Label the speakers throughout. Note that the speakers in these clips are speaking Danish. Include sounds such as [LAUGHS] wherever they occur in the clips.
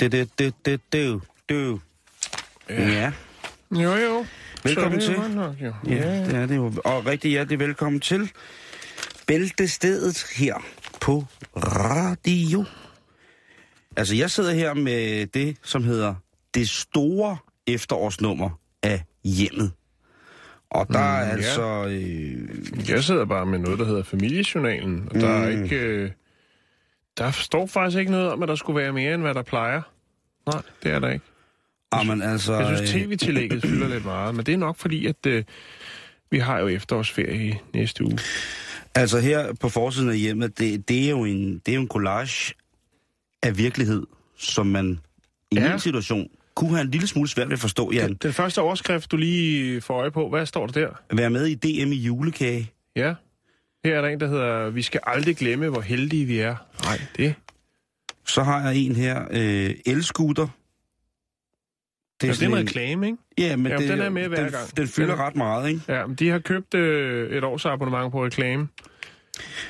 Speaker 1: Det, det, det, det, det, det. Ja.
Speaker 2: Jo, jo.
Speaker 1: Velkommen
Speaker 2: er
Speaker 1: til.
Speaker 2: Nok, jo.
Speaker 1: Ja, det er det jo. Og rigtig hjertelig velkommen til Bæltestedet her på radio. Altså, jeg sidder her med det, som hedder det store efterårsnummer af hjemmet. Og der er
Speaker 2: Mm, ja.
Speaker 1: altså... Øh,
Speaker 2: Jeg sidder bare med noget, der hedder familiejournalen, og der er
Speaker 1: Mm.
Speaker 2: ikke... Øh, der står faktisk ikke noget om, at der skulle være mere, end hvad der plejer. Nej, det er der ikke.
Speaker 1: amen, altså...
Speaker 2: Jeg synes,
Speaker 1: øh,
Speaker 2: tv-tillægget fylder lidt meget, men det er nok fordi, at øh, vi har jo efterårsferie i næste uge.
Speaker 1: Altså her på forsiden af hjemmet, det, det, er, jo en, det er jo en collage af virkelighed, som man i
Speaker 2: Ja.
Speaker 1: min situation kunne have en lille smule svært ved at forstå, Jan.
Speaker 2: Den, den første overskrift, du lige får øje på, hvad står der der?
Speaker 1: At være med i DM i julekage.
Speaker 2: Ja, her er der en, der hedder, vi skal aldrig glemme, hvor heldige vi er. Nej, det
Speaker 1: Så har jeg en her, øh, elskuter.
Speaker 2: det er, det er en reklame, ikke?
Speaker 1: Ja, men
Speaker 2: Jamen,
Speaker 1: det,
Speaker 2: den er med hver
Speaker 1: den,
Speaker 2: gang.
Speaker 1: Den fylder
Speaker 2: Den
Speaker 1: ret meget, ikke?
Speaker 2: Ja, men de har købt øh, et års abonnement på reklame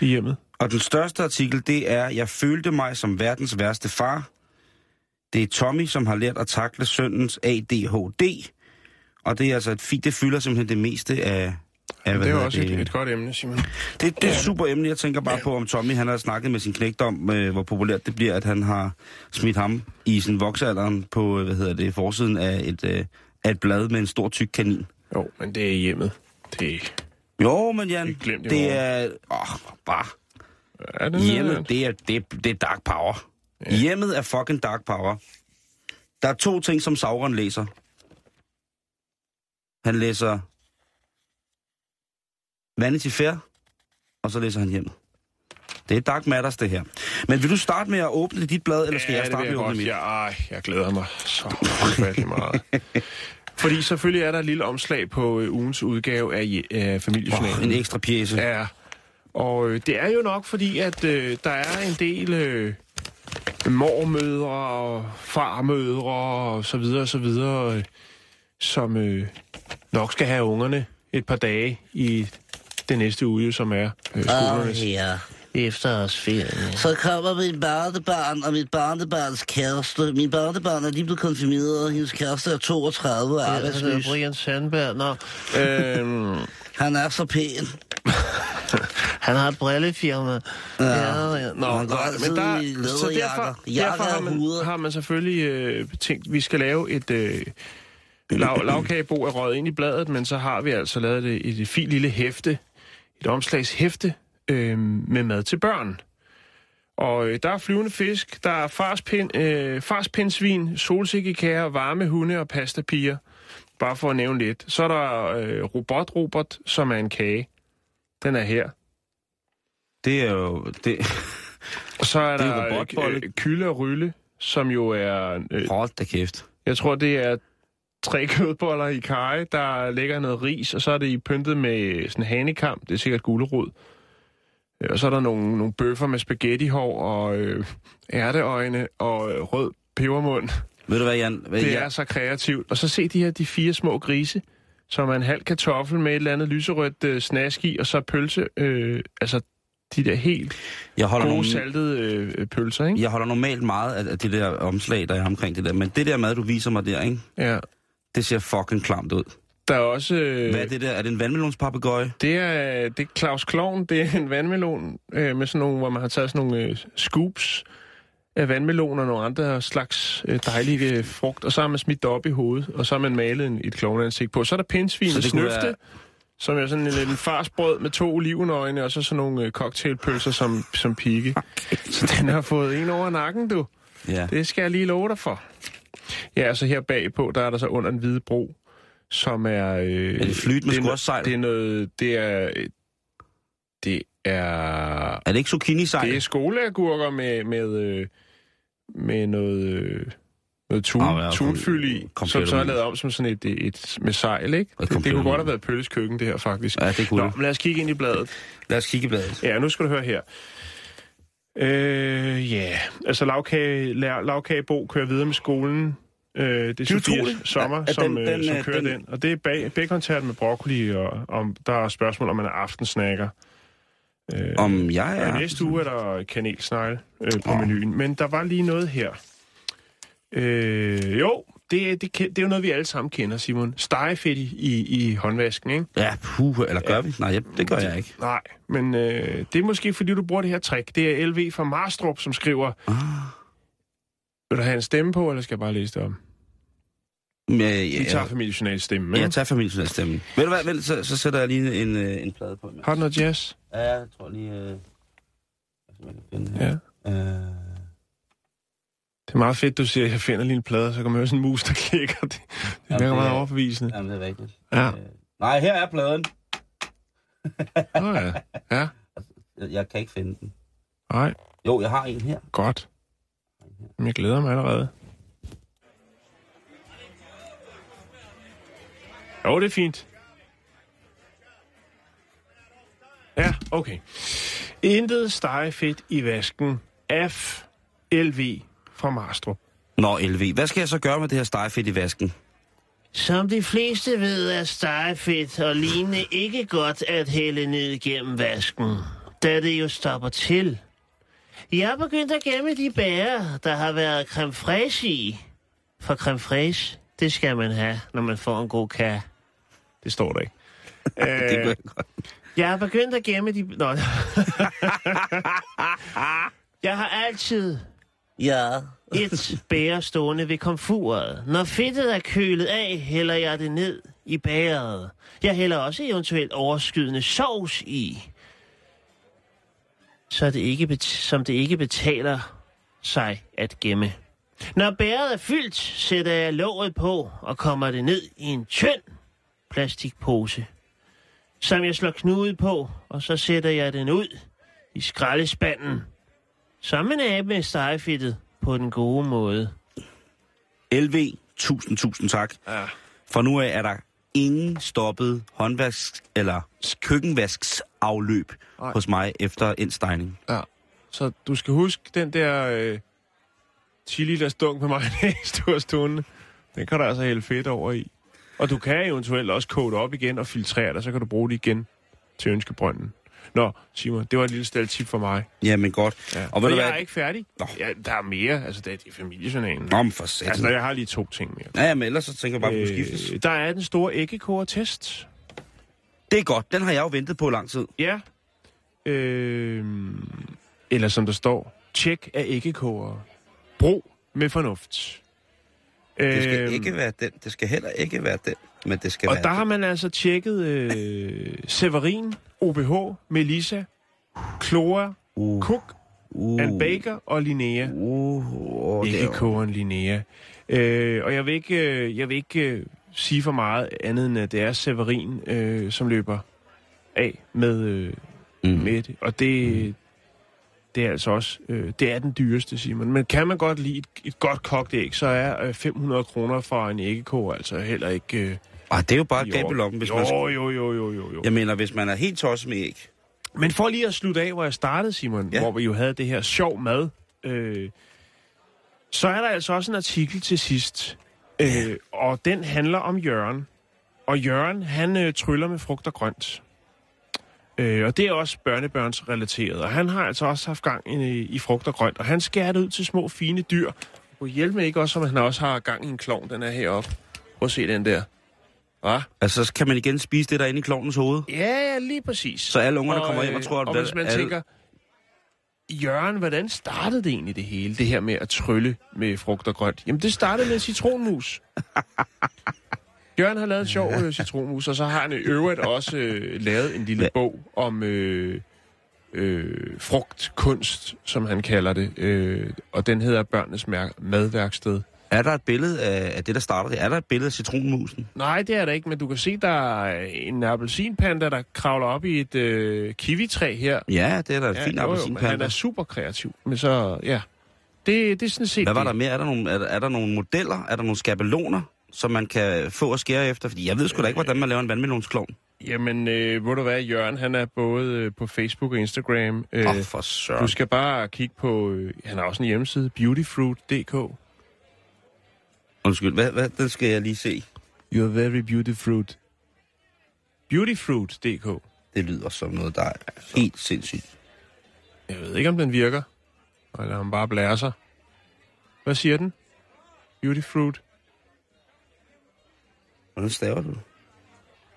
Speaker 2: i hjemmet.
Speaker 1: Og den største artikel, det er, jeg følte mig som verdens værste far. Det er Tommy, som har lært at takle søndens ADHD. Og det er altså et fint, det fylder simpelthen det meste af... af
Speaker 2: det er også et, et godt emne, Simon.
Speaker 1: Det, det er et super emne. Jeg tænker bare på, om Tommy han har snakket med sin knægt om, øh, hvor populært det bliver, at han har smidt ham i sin voksealderen på, øh, hvad hedder det, forsiden af et, øh, af et blad med en stor tyk kanin.
Speaker 2: Jo, men det er hjemmet. Det er,
Speaker 1: Jo, men Jan,
Speaker 2: Det er
Speaker 1: det er... Åh, bare...
Speaker 2: er det
Speaker 1: Hjemmet, det er, det, det er dark power. Ja. Hjemmet er fucking dark power. Der er to ting, som Sauron læser. Han læser Vanity Fair, og så læser han hjemmet. Det er Dark Matters, det her. Men vil du starte med at åbne dit blad, eller skal
Speaker 2: ja,
Speaker 1: jeg starte med at åbne mit?
Speaker 2: Ja, jeg glæder mig så ufattelig meget. [LAUGHS] Fordi selvfølgelig er der et lille omslag på øh, ugens udgave af, af Familiejournalen.
Speaker 1: Oh, en ekstra pjæse.
Speaker 2: Ja, og øh, det er jo nok fordi, at øh, der er en del øh, mormødre og farmødre og så videre og så videre, øh, som øh, nok skal have ungerne et par dage i det næste uge, som er øh, skolernes.
Speaker 3: Åh, ja.
Speaker 4: Efterårsferie.
Speaker 3: Så kommer mit barnebarn og mit barnebarns kæreste. Min barnebarn er lige blevet konfirmeret, og hendes kæreste er 32 og
Speaker 4: Ja, det er
Speaker 3: arbejdsløs.
Speaker 4: Brian Sandberg. Nå,
Speaker 2: øhm,
Speaker 3: Han er så pæn. [LAUGHS]
Speaker 4: han har et brillefirma. Ja. ja.
Speaker 2: Nå,
Speaker 3: går
Speaker 2: nej,
Speaker 3: altid
Speaker 2: men der, så derfor, derfor har, man, har man selvfølgelig øh, tænkt, at vi skal lave et øh, lav, lavkagebo af røget ind i bladet, men så har vi altså lavet det i et fint lille hæfte, et omslagshæfte øh, med mad til børn. Og øh, der er flyvende fisk, der er farspind, øh, farspindsvin, solsikkekager, varme hunde og pastapiger. Bare for at nævne lidt. Så er der øh, robot-robot, som er en kage. Den er her.
Speaker 1: Det er jo... Det...
Speaker 2: Og så er [LAUGHS]
Speaker 1: Det er
Speaker 2: der øh, øh, kylde og rylle, som jo er... Øh,
Speaker 1: Hold da kæft.
Speaker 2: jeg tror, det er tre [LAUGHS] kødboller i kaj, der ligger noget ris, og så er det i pyntet med sådan en hanekam, det er sikkert gulerod. Øh, Og så er der nogle, nogle bøffer med spaghettihår og øh, ærteøjne og øh, rød pebermund.
Speaker 1: Ved du hvad, Jan? Hvad,
Speaker 2: Det
Speaker 1: jeg-
Speaker 2: er så kreativt. Og så se de her de fire små grise, som er en halv kartoffel med et eller andet lyserødt øh, snask i, og så pølse, øh, altså de der helt
Speaker 1: jeg holder
Speaker 2: gode
Speaker 1: nogle...
Speaker 2: saltede øh, pølser, ikke?
Speaker 1: Jeg holder normalt meget af af det der omslag, der er omkring det der. Men det der mad, du viser mig der, ikke?
Speaker 2: Ja.
Speaker 1: Det ser fucking klamt ud.
Speaker 2: Der er også... Øh,
Speaker 1: Hvad er det der? Er det en vandmelonspapegøje?
Speaker 2: Det er, det er Claus Klovn, det er en vandmelon øh, med sådan nogle, hvor man har taget sådan nogle øh, scoops af vandmelon og nogle andre slags øh, dejlige øh, frugt, og så har man smidt det op i hovedet, og så har man malet en, et klovneansigt på. Så er der pindsvin og snøfte,
Speaker 1: være-
Speaker 2: som er sådan en, en farsbrød med to olivenøgne, og så sådan nogle øh, cocktailpølser som, som pigge. Så den har fået en over nakken, du.
Speaker 1: Ja.
Speaker 2: Det skal jeg lige love dig for. Ja, så her bagpå, der er der så under en hvide bro, som er... Øh,
Speaker 1: Er det flyet med
Speaker 2: er
Speaker 1: squashsejl?
Speaker 2: Det er noget... Det er... Det er...
Speaker 1: Er det ikke zucchini sejl?
Speaker 2: Det er skoleagurker med, med, øh, med noget, øh, noget tun,
Speaker 1: Ah, ja,
Speaker 2: tunfyld i, som så er lavet om som sådan et, et, med sejl, ikke? Det, det kunne godt have været Pølles køkken, det her faktisk.
Speaker 1: Ja, det kunne
Speaker 2: Nå,
Speaker 1: det.
Speaker 2: men lad os kigge ind i bladet.
Speaker 1: Lad os kigge i bladet.
Speaker 2: Ja, nu skal du høre her. Øh, ja, altså lavkage, lavkagebo kører videre med skolen. Øh, det er
Speaker 1: utroligt.
Speaker 2: sommer,
Speaker 1: Ja,
Speaker 2: som,
Speaker 1: den-
Speaker 2: den,
Speaker 1: den,
Speaker 2: som
Speaker 1: øh,
Speaker 2: kører den,
Speaker 1: den-.
Speaker 2: Og det er bag, med broccoli, og om, der er spørgsmål, om man er aftensnacker. Øh,
Speaker 1: Om jeg er...
Speaker 2: Næste uge er der kanelsnegle øh, på
Speaker 1: Åh.
Speaker 2: menuen, men der var lige noget her. Øh, jo, det, det, det er jo noget, vi alle sammen kender, Simon. Stegefedt i, i, i håndvasken, ikke?
Speaker 1: Ja, puh, eller gør vi? Nej, det gør jeg ikke.
Speaker 2: Nej, men øh, det er måske, fordi du bruger det her trick. Det er LV fra Marstrup, som skriver...
Speaker 1: Ah.
Speaker 2: Vil du have en stemme på, eller skal jeg bare læse det om?
Speaker 1: Men,
Speaker 2: Vi tager
Speaker 1: ja,
Speaker 2: familiejournal stemme,
Speaker 1: jeg
Speaker 2: ikke?
Speaker 1: tager familien stemme. Ved du hvad, vent, så, så sætter jeg lige en, øh, en plade på.
Speaker 2: Har du noget jazz?
Speaker 1: Ja, jeg tror lige... Øh... jeg kan finde her.
Speaker 2: Ja.
Speaker 1: Øh...
Speaker 2: Det er meget fedt, du siger, at jeg finder lige en plade, så kan man høre sådan en mus, der klikker. Det, det
Speaker 1: Jamen,
Speaker 2: virker meget
Speaker 1: er-
Speaker 2: overbevisende.
Speaker 1: Jamen, det er rigtigt.
Speaker 2: Ja.
Speaker 1: Øh... Nej, her er pladen.
Speaker 2: Nå ja. Ja,
Speaker 1: Jeg, jeg kan ikke finde den.
Speaker 2: nej,
Speaker 1: Jo, jeg har en her.
Speaker 2: godt. Jamen, Jeg glæder mig allerede. Jo, det er fint. Ja, okay. Intet stegefedt i vasken. F. LV fra Marstrup.
Speaker 1: Nå, LV. Hvad skal jeg så gøre med det her stegefedt i vasken?
Speaker 4: Som de fleste ved, er stegefedt og lignende ikke godt at hælde ned gennem vasken, da det jo stopper til. Jeg er begyndt at gemme de bærer, der har været creme fraiche i. For creme fraiche, det skal man have, når man får en god kage.
Speaker 2: Det står der ikke. [LAUGHS]
Speaker 1: Det jeg godt.
Speaker 4: Jeg har begyndt at gemme de... Nå. [LAUGHS] jeg har altid
Speaker 5: Ja.
Speaker 4: et bære stående ved komfuret. Når fedtet er kølet af, hælder jeg det ned i bæret. Jeg hælder også eventuelt overskydende sovs i. Så det ikke bet- som det ikke betaler sig at gemme. Når bæret er fyldt, sætter jeg låget på og kommer det ned i en tynd plastikpose, som jeg slår knude på, og så sætter jeg den ud i skraldespanden, som en abe med stegefedtet på den gode måde.
Speaker 1: LV, tusind, tusind tak.
Speaker 2: Ja.
Speaker 1: For nu af er der ingen stoppet håndvask eller køkkenvasksafløb
Speaker 2: Nej.
Speaker 1: hos mig efter indstejning.
Speaker 2: Ja. Så du skal huske den der øh, 10 liters dunk med mayonnaise, du har stående. Den kan du altså hælde fedt over i. Og du kan eventuelt også koge det op igen og filtrere det, så kan du bruge det igen til ønskebrønden. Nå, Simon, det var et lille staldtip for mig.
Speaker 1: Jamen godt.
Speaker 2: Ja.
Speaker 1: Og ved du
Speaker 2: jeg
Speaker 1: hvad?
Speaker 2: er ikke færdig.
Speaker 1: Nå.
Speaker 2: Ja, der er mere. Altså, det er i familiejournalen.
Speaker 1: Nå, men for satan.
Speaker 2: Altså, jeg har lige to ting mere.
Speaker 1: Ja, men ellers så tænker jeg bare, at øh... skiftes.
Speaker 2: der er den store æggekoger-test.
Speaker 1: Det er godt. Den har jeg jo ventet på lang tid.
Speaker 2: Ja. Øh, eller som der står, tjek af æggekoger. Brug med fornuft.
Speaker 1: Det skal
Speaker 2: Øhm,
Speaker 1: ikke være den. Det skal heller ikke være den. Men det skal
Speaker 2: Og
Speaker 1: være
Speaker 2: der har
Speaker 1: den.
Speaker 2: man altså tjekket øh, Severin, OBH, Melissa, Clora,
Speaker 1: Uh,
Speaker 2: Cook,
Speaker 1: uh,
Speaker 2: Ann Baker og Linnea.
Speaker 1: Uh, det
Speaker 2: Ikke kogeren Linnea. Øh, og jeg vil ikke, øh, jeg vil ikke øh, sige for meget andet end, at det er Severin, øh, som løber af med, øh,
Speaker 1: Mm.
Speaker 2: med det. Og det, det er altså også, øh, det er den dyreste, Simon. Men kan man godt lide et, et godt kogt æg, så er øh, 500 kroner for en æggekoger altså heller ikke... Øh,
Speaker 1: Ah, det er jo bare et gab i lommen, hvis
Speaker 2: jo,
Speaker 1: man...
Speaker 2: jo, jo, jo, jo, jo.
Speaker 1: Jeg mener, hvis man er helt tosset med æg.
Speaker 2: Men for lige at slutte af, hvor jeg startede, Simon,
Speaker 1: Ja.
Speaker 2: ja. hvor vi jo havde det her sjov mad, øh, så er der altså også en artikel til sidst, øh, og den handler om Jørgen. Og Jørgen, han øh, tryller med frugt og grønt. Øh, og det er også børnebørnsrelateret. Og han har altså også haft gang i, i frugt og grønt. Og han skærer det ud til små, fine dyr. Og hjælp mig ikke også, om han også har gang i en klovn, den er heroppe. Prøv at se den der. Hva?
Speaker 1: Altså, så kan man igen spise det, der er inde i klovnens hoved.
Speaker 2: Ja, ja, lige præcis.
Speaker 1: Så alle ungerne kommer hjem og tror, at...
Speaker 2: og hvis man
Speaker 1: alle-
Speaker 2: tænker, Jørgen, hvordan startede det egentlig det hele, det her med at trylle med frugt og grønt? Jamen, det startede med citronmus. [LAUGHS] Jørgen har lavet en sjov øh, citronmus, og så har han i øvrigt også øh, lavet en lille bog om øh, øh, frugtkunst, som han kalder det. Øh, og den hedder Børnenes Madværksted.
Speaker 1: Er der et billede af, det, der starter det? Er der et billede af citronmusen?
Speaker 2: Nej, det er der ikke, men du kan se, der er en appelsinpanda, der kravler op i et øh, kiwitræ her.
Speaker 1: Ja, det er da et fint
Speaker 2: jo, jo, men han
Speaker 1: appelsinpanda.
Speaker 2: er super kreativ. Men så, ja. Det, det er sådan set
Speaker 1: Hvad var der mere? Er der, nogle, er, der, er der nogle modeller? Er der nogle skabeloner, som man kan få og skære efter? Fordi jeg ved sgu da ikke, hvordan man laver en vandmelonsklovn.
Speaker 2: Jamen, øh, ved du hvad, Jørgen, han er både øh, på Facebook og Instagram. Øh,
Speaker 1: Åh, oh, for søren.
Speaker 2: du skal bare kigge på, øh, han har også en hjemmeside, beautyfruit.dk.
Speaker 1: Undskyld, hvad, hvad, den skal jeg lige se.
Speaker 2: You're very beautiful. Beautyfruit.dk.
Speaker 1: Det lyder som noget, der er helt sindssygt.
Speaker 2: Jeg ved ikke, om den virker. Eller om bare blærer sig. Hvad siger den? Beautyfruit.
Speaker 1: Hvordan staver du?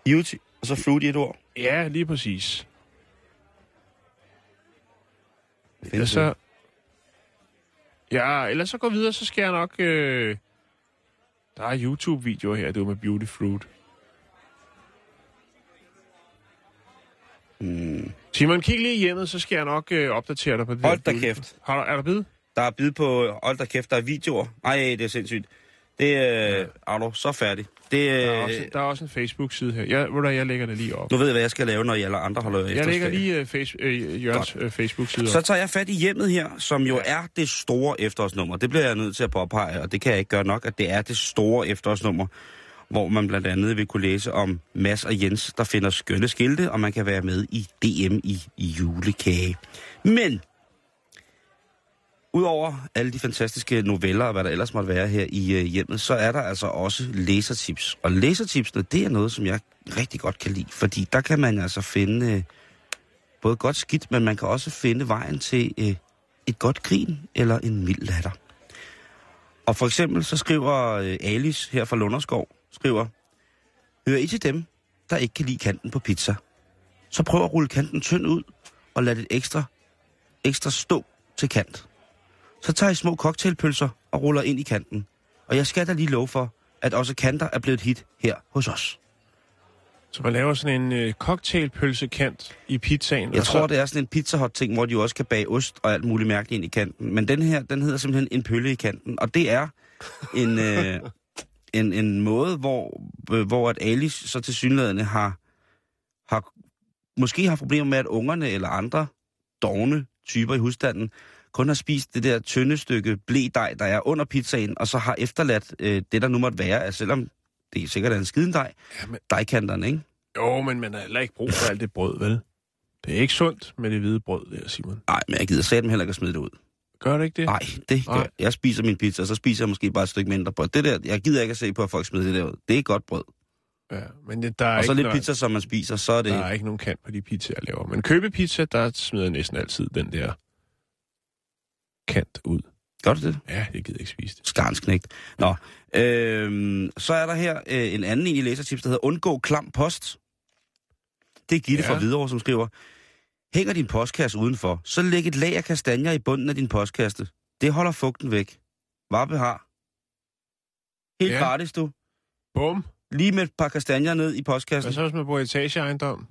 Speaker 1: Beauty, og så fruit i et ord.
Speaker 2: Ja, lige præcis.
Speaker 1: Findes
Speaker 2: så... Ja, ellers så gå videre, så skal jeg nok... Øh... Der er YouTube-videoer her, det er med Beautyfruit.
Speaker 1: Mm.
Speaker 2: Simon, kig lige i hjemmet, så skal jeg nok øh, opdatere dig på det
Speaker 1: Hold da
Speaker 2: Beauty-
Speaker 1: kæft.
Speaker 2: Har der, er der bid?
Speaker 1: Der er bid på, hold da kæft, der er videoer. Ej, det er sindssygt. Det er, øh, er du så færdig. Det,
Speaker 2: Der er
Speaker 1: øh,
Speaker 2: også, der er også en Facebook-side her. Jeg, ved du, jeg lægger det lige op.
Speaker 1: nu ved jeg, hvad jeg skal lave, når I alle andre holder
Speaker 2: Jeg lægger lige øh, face, øh, Jørgens øh, Facebook-side
Speaker 1: Så
Speaker 2: op.
Speaker 1: tager jeg fat i hjemmet her, som jo er det store efterårsnummer. Det bliver jeg nødt til at påpege, og det kan jeg ikke gøre nok, at det er det store efterårsnummer, hvor man blandt andet vil kunne læse om Mads og Jens, der finder skønne skilte, og man kan være med i DM i, i julekage. Men, udover alle de fantastiske noveller og hvad der ellers måtte være her i øh, hjemmet, så er der altså også læsertips. Og læsertipsene, det er noget, som jeg rigtig godt kan lide, fordi der kan man altså finde... Øh, både godt skidt, men man kan også finde vejen til øh, et godt grin eller en mild latter. Og for eksempel så skriver øh, Alice her fra Lunderskov, skriver, Hører I til dem, der ikke kan lide kanten på pizza? Så prøv at rulle kanten tynd ud og lad det ekstra, ekstra stå til kant. Så tager I små cocktailpølser og ruller ind i kanten. Og jeg skal da lige love for, at også kanter er blevet et hit her hos os.
Speaker 2: Så man laver sådan en øh, cocktailpølsekant i pizzaen.
Speaker 1: Jeg tror,
Speaker 2: så,
Speaker 1: det er sådan en pizza hot ting, hvor de også kan bage ost og alt muligt mærkeligt ind i kanten. Men den her, den hedder simpelthen en pølle i kanten. Og det er en, [LAUGHS] øh, en, en måde, hvor, øh, hvor at Alice så til synlædende har, har måske har problemer med, at ungerne eller andre dogne typer i husstanden kun har spist det der tynde stykke blædej, der er under pizzaen, og så har efterladt øh, det, der nu måtte være, at selvom det sikkert er en skidendej,
Speaker 2: Jamen.
Speaker 1: dejkanterne, ikke?
Speaker 2: Jo, men man har heller ikke brug for alt det brød, vel? Det er ikke sundt med det hvide brød der, Simon.
Speaker 1: Nej, men jeg gider satme heller ikke at smide det ud.
Speaker 2: Gør det ikke det?
Speaker 1: Nej, det gør jeg. Jeg spiser min pizza, og så spiser jeg måske bare et stykke mindre brød. Det der, jeg gider ikke at se på, at folk smider det der ud. Det er godt brød.
Speaker 2: Ja, men det, der er
Speaker 1: Og så
Speaker 2: ikke
Speaker 1: lidt
Speaker 2: noget,
Speaker 1: pizza, som man spiser, så er det...
Speaker 2: Der er ikke nogen kant på de pizzaer, jeg laver. Men købepizza, der smider jeg næsten altid den der kant ud.
Speaker 1: Gør du det?
Speaker 2: Ja, jeg gider ikke spise det.
Speaker 1: Skarnsknægt. Nå, øhm, så er der her øh, en anden en i læsertips, der hedder Undgå klam post. Det er Gitte
Speaker 2: Ja.
Speaker 1: fra Hvidovre, som skriver, Hænger din postkasse udenfor, så læg et lag af kastanjer i bunden af din postkasse. Det holder fugten væk. Varpe har. Helt
Speaker 2: Ja.
Speaker 1: ja. gratis, du.
Speaker 2: Bum.
Speaker 1: Lige med et par kastanjer ned i postkassen.
Speaker 2: Hvad så, hvis man bor i etageejendom?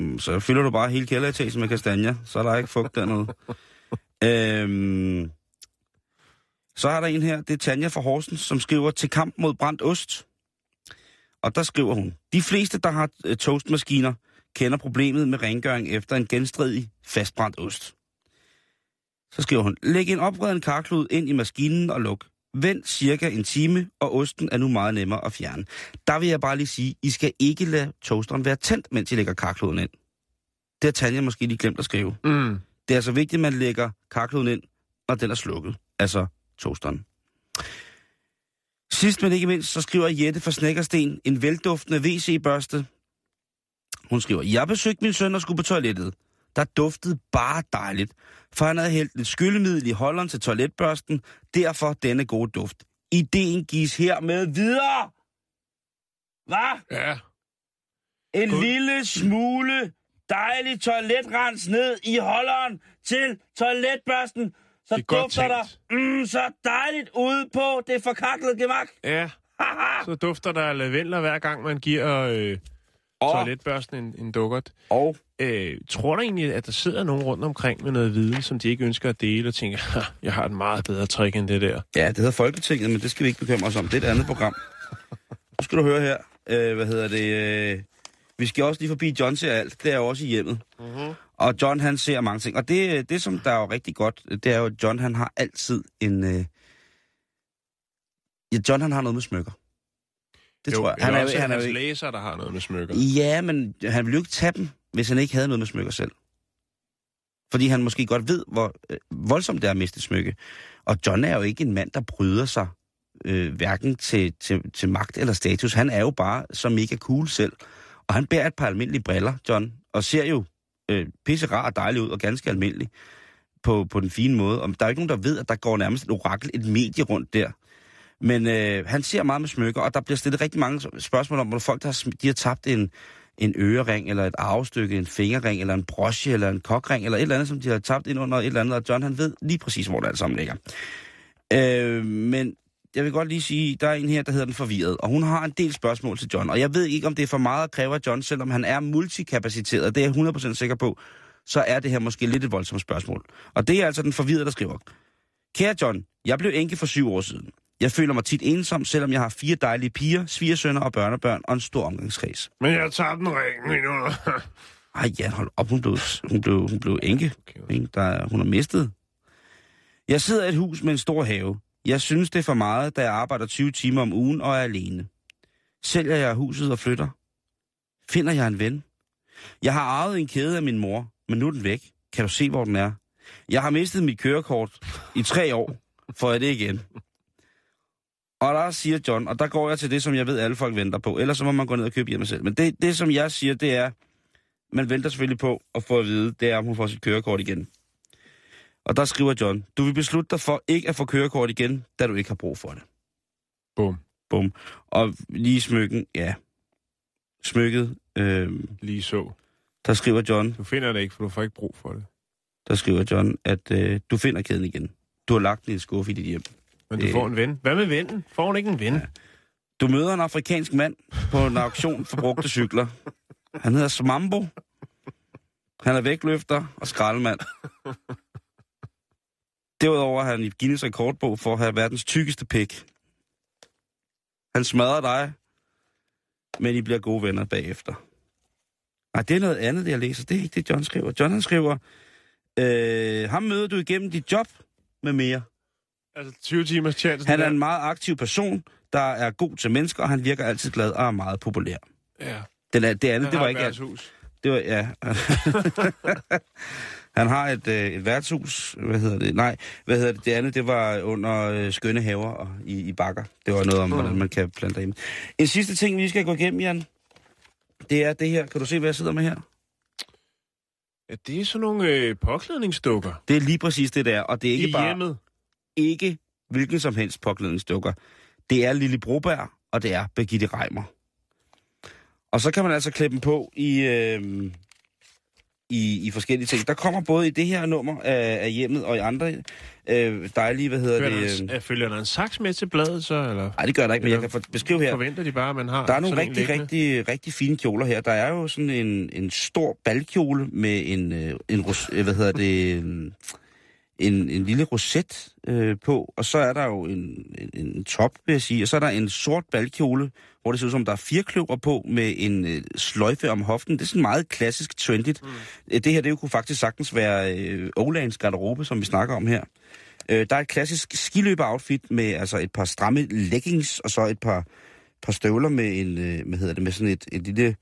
Speaker 1: Mm, Så fylder du bare hele kælderetagen med kastanjer, så er der ikke fugt dernede. [LAUGHS] øhm, så er der en her, det er Tanja fra Horsens, som skriver til kamp mod brændt ost. Og der skriver hun, de fleste, der har øh, toastmaskiner, kender problemet med rengøring efter en genstridig fastbrændt ost. Så skriver hun, læg en opreden karklud ind i maskinen og luk. Vent cirka en time, og osten er nu meget nemmere at fjerne. Der vil jeg bare lige sige, I skal ikke lade toasteren være tændt, mens I lægger karkluden ind. Det har Tanja måske lige glemt at skrive.
Speaker 2: Mm.
Speaker 1: Det er altså vigtigt, at man lægger karkluden ind, når den er slukket. Altså toasteren. Sidst men ikke mindst, så skriver Jette fra Snækkersten en velduftende WC-børste. Hun skriver, jeg besøgte min søn og skulle på toilettet. Der duftede bare dejligt, for han havde hældt lidt skyllemiddel i holderen til toiletbørsten, derfor denne gode duft. Ideen gives her med videre. Hvad?
Speaker 2: Ja.
Speaker 1: En
Speaker 2: God-
Speaker 1: lille smule dejlig toiletrens ned i holderen til toiletbørsten. Så
Speaker 2: Det er godt
Speaker 1: dufter der mm, så dejligt ude på det forkaklede gemak.
Speaker 2: Ja.
Speaker 6: Så dufter der lavendler hver gang, man giver øh, toiletbørsten en, en dukkert.
Speaker 1: og
Speaker 6: Øh, tror du egentlig, at der sidder nogen rundt omkring med noget viden, som de ikke ønsker at dele, og tænker, "Ha, jeg har et meget bedre trick end det der?
Speaker 1: ja, det hedder Folketinget, men det skal vi ikke bekymre os om. Det er et andet program. Nu skal du høre her. Øh, hvad hedder det? Øh, vi skal også lige forbi John ser alt. Det er jo også i hjemmet.
Speaker 6: Mm-hmm.
Speaker 1: Og John, han ser mange ting. Og det, det som der er jo rigtig godt, det er jo, at John, han har altid en... Øh... Ja, John, han har noget med smykker. Det tror jeg.
Speaker 6: Han er,
Speaker 1: jo-
Speaker 6: også han er
Speaker 1: jo
Speaker 6: hans læser, der har noget med smykker.
Speaker 1: Ja, men han ville jo ikke tage dem, hvis han ikke havde noget med smykker selv. Fordi han måske godt ved, hvor øh, voldsomt det er at miste smykke. Og John er jo ikke en mand, der bryder sig øh, hverken til, til, til magt eller status. Han er jo bare så mega cool selv. Og han bærer et par almindelige briller, John, og ser jo øh, pisse rar og dejlig ud og ganske almindelig på, på den fine måde. Og der er ikke nogen, der ved, at der går nærmest et orakel, et medie rundt der. Men øh, han ser meget med smykker, og der bliver stillet rigtig mange spørgsmål om, hvor folk der har, de har tabt en, en ørering, eller et arvestykke, en fingerring, eller en broche, eller en kokring, eller et eller andet, som de har tabt ind under et eller andet, og John han ved lige præcis, hvor det alt sammen ligger. Øh, men jeg vil godt lige sige, der er en her, der hedder Den Forvirret, og hun har en del spørgsmål til John, og jeg ved ikke, om det er for meget at kræve af John, selvom han er multikapaciteret, det er jeg 100% sikker på, så er det her måske lidt et voldsomt spørgsmål. Og det er altså Den Forvirret, der skriver, Kære John, jeg blev enke for syv år siden. Jeg føler mig tit ensom, selvom jeg har fire dejlige piger, svigersønner og børnebørn og en stor omgangskreds.
Speaker 6: Men jeg tager den ringen endnu. [LAUGHS]
Speaker 1: Ej, ja, hold op, hun blev, hun blev, hun blev enke. Ikke? Der, er- hun har mistet. Jeg sidder i et hus med en stor have. Jeg synes, det er for meget, da jeg arbejder 20 timer om ugen og er alene. Sælger jeg huset og flytter? Finder jeg en ven? Jeg har arvet en kæde af min mor, men nu er den væk. Kan du se, hvor den er? Jeg har mistet mit kørekort i tre år. Får jeg det igen? Og der siger John, og der går jeg til det, som jeg ved, alle folk venter på. Ellers så må man gå ned og købe hjemme selv. Men det, det, som jeg siger, det er, man venter selvfølgelig på at få at vide, det er, om hun får sit kørekort igen. Og der skriver John, du vil beslutte dig for ikke at få kørekort igen, da du ikke har brug for det.
Speaker 6: Bum.
Speaker 1: Bum. Og lige smykken, ja. Smykket, øh,
Speaker 6: Lige så.
Speaker 1: der skriver John,
Speaker 6: Du finder det ikke, for du får ikke brug for det.
Speaker 1: der skriver John, at øh, du finder kæden igen. Du har lagt den i en skuffe i dit hjem.
Speaker 6: Men du
Speaker 1: Øh.
Speaker 6: får en ven. Hvad med vennen? Får hun ikke en ven?
Speaker 1: Du møder en afrikansk mand på en auktion for brugte cykler. Han hedder Smambo. Han er vægtløfter og skraldemand. Derudover er han i Guinness rekordbog for at have verdens tykkeste pik. Han smadrer dig, men I bliver gode venner bagefter. Nej, det er noget andet, det jeg læser. Det er ikke det, John skriver. John han skriver, øh, ham møder du igennem dit job med mere.
Speaker 6: Altså 20 timers chance.
Speaker 1: Han er en meget aktiv person, der er god til mennesker, og han virker altid glad og er meget populær.
Speaker 6: Ja,
Speaker 1: Den er, det andet,
Speaker 6: han
Speaker 1: det
Speaker 6: har
Speaker 1: var ikke...
Speaker 6: værtshus.
Speaker 1: Det var, ja. [LAUGHS] [LAUGHS] han har et, øh, et værtshus, hvad hedder det? Nej, hvad hedder det? Det andet, det var under øh, skønne haver og, i, i bakker. Det var noget om, hvordan man kan plante derhjemme. En sidste ting, vi skal gå igennem, Jan, det er det her. Kan du se, hvad jeg sidder med her?
Speaker 6: Ja, det er sådan nogle øh, påklædningsdukker.
Speaker 1: Det er lige præcis det der, og det er ikke
Speaker 6: I
Speaker 1: bare...
Speaker 6: hjemmet.
Speaker 1: ikke hvilken som helst påklædningsdukker. Det er Lille Broberg, og det er Birgitte Reimer. Og så kan man altså klippe dem på i, øh, i, i forskellige ting. Der kommer både i det her nummer af, af hjemmet, og i andre øh, dejlige, hvad hedder
Speaker 6: Følger
Speaker 1: det...
Speaker 6: der,
Speaker 1: Øh,
Speaker 6: en, følger der en saks med til bladet, så? Eller
Speaker 1: nej, det gør der ikke, men jeg kan få- beskrive her.
Speaker 6: forventer de bare, at man har
Speaker 1: Der er nogle
Speaker 6: en
Speaker 1: rigtig, rigtig, rigtig fine kjoler her. Der er jo sådan en, en stor balkjole med en, øh, en ros, øh, hvad hedder det, en, en, en lille roset øh, på, og så er der jo en, en, en top, vil jeg sige, og så er der en sort balkjole, hvor det ser ud som, der er fire kløver på med en øh, sløjfe om hoften. Det er sådan meget klassisk trendigt. Mm. Det her, det kunne faktisk sagtens være øh, Olagens garderobe, som vi snakker om her. Øh, der er et klassisk skiløber-outfit med altså et par stramme leggings, og så et par, par støvler med en, øh, hvad hedder det, med sådan et, et lille,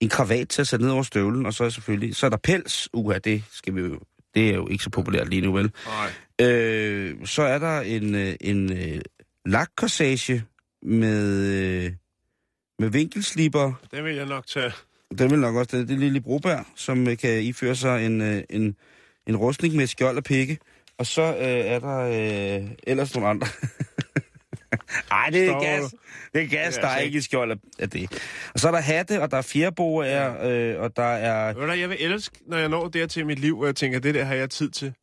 Speaker 1: en kravat til at sætte ned over støvlen, og så er selvfølgelig, så er der pels, uha, det skal vi jo, det er jo ikke så populært lige nu, vel?
Speaker 6: Nej.
Speaker 1: Øh, så er der en, øh, en øh, lakkorsage med, øh, med vinkelslipper.
Speaker 6: Det vil jeg nok tage.
Speaker 1: Den vil nok også, det er lille Broberg, som øh, kan iføre sig en, øh, en, en rustning med skjold og pikke. Og så øh, er der øh, ellers nogle andre. [LAUGHS] Ej, det er
Speaker 6: Står-
Speaker 1: gas. Det er gas,
Speaker 6: Det er
Speaker 1: der er
Speaker 6: altså
Speaker 1: ikke et skjold af- det. Og så er der hatte, og der er fjerboer, øh, og der er...
Speaker 6: Ved du, jeg vil elske, når jeg når dertil i mit liv, hvor jeg tænker, det der har jeg tid til.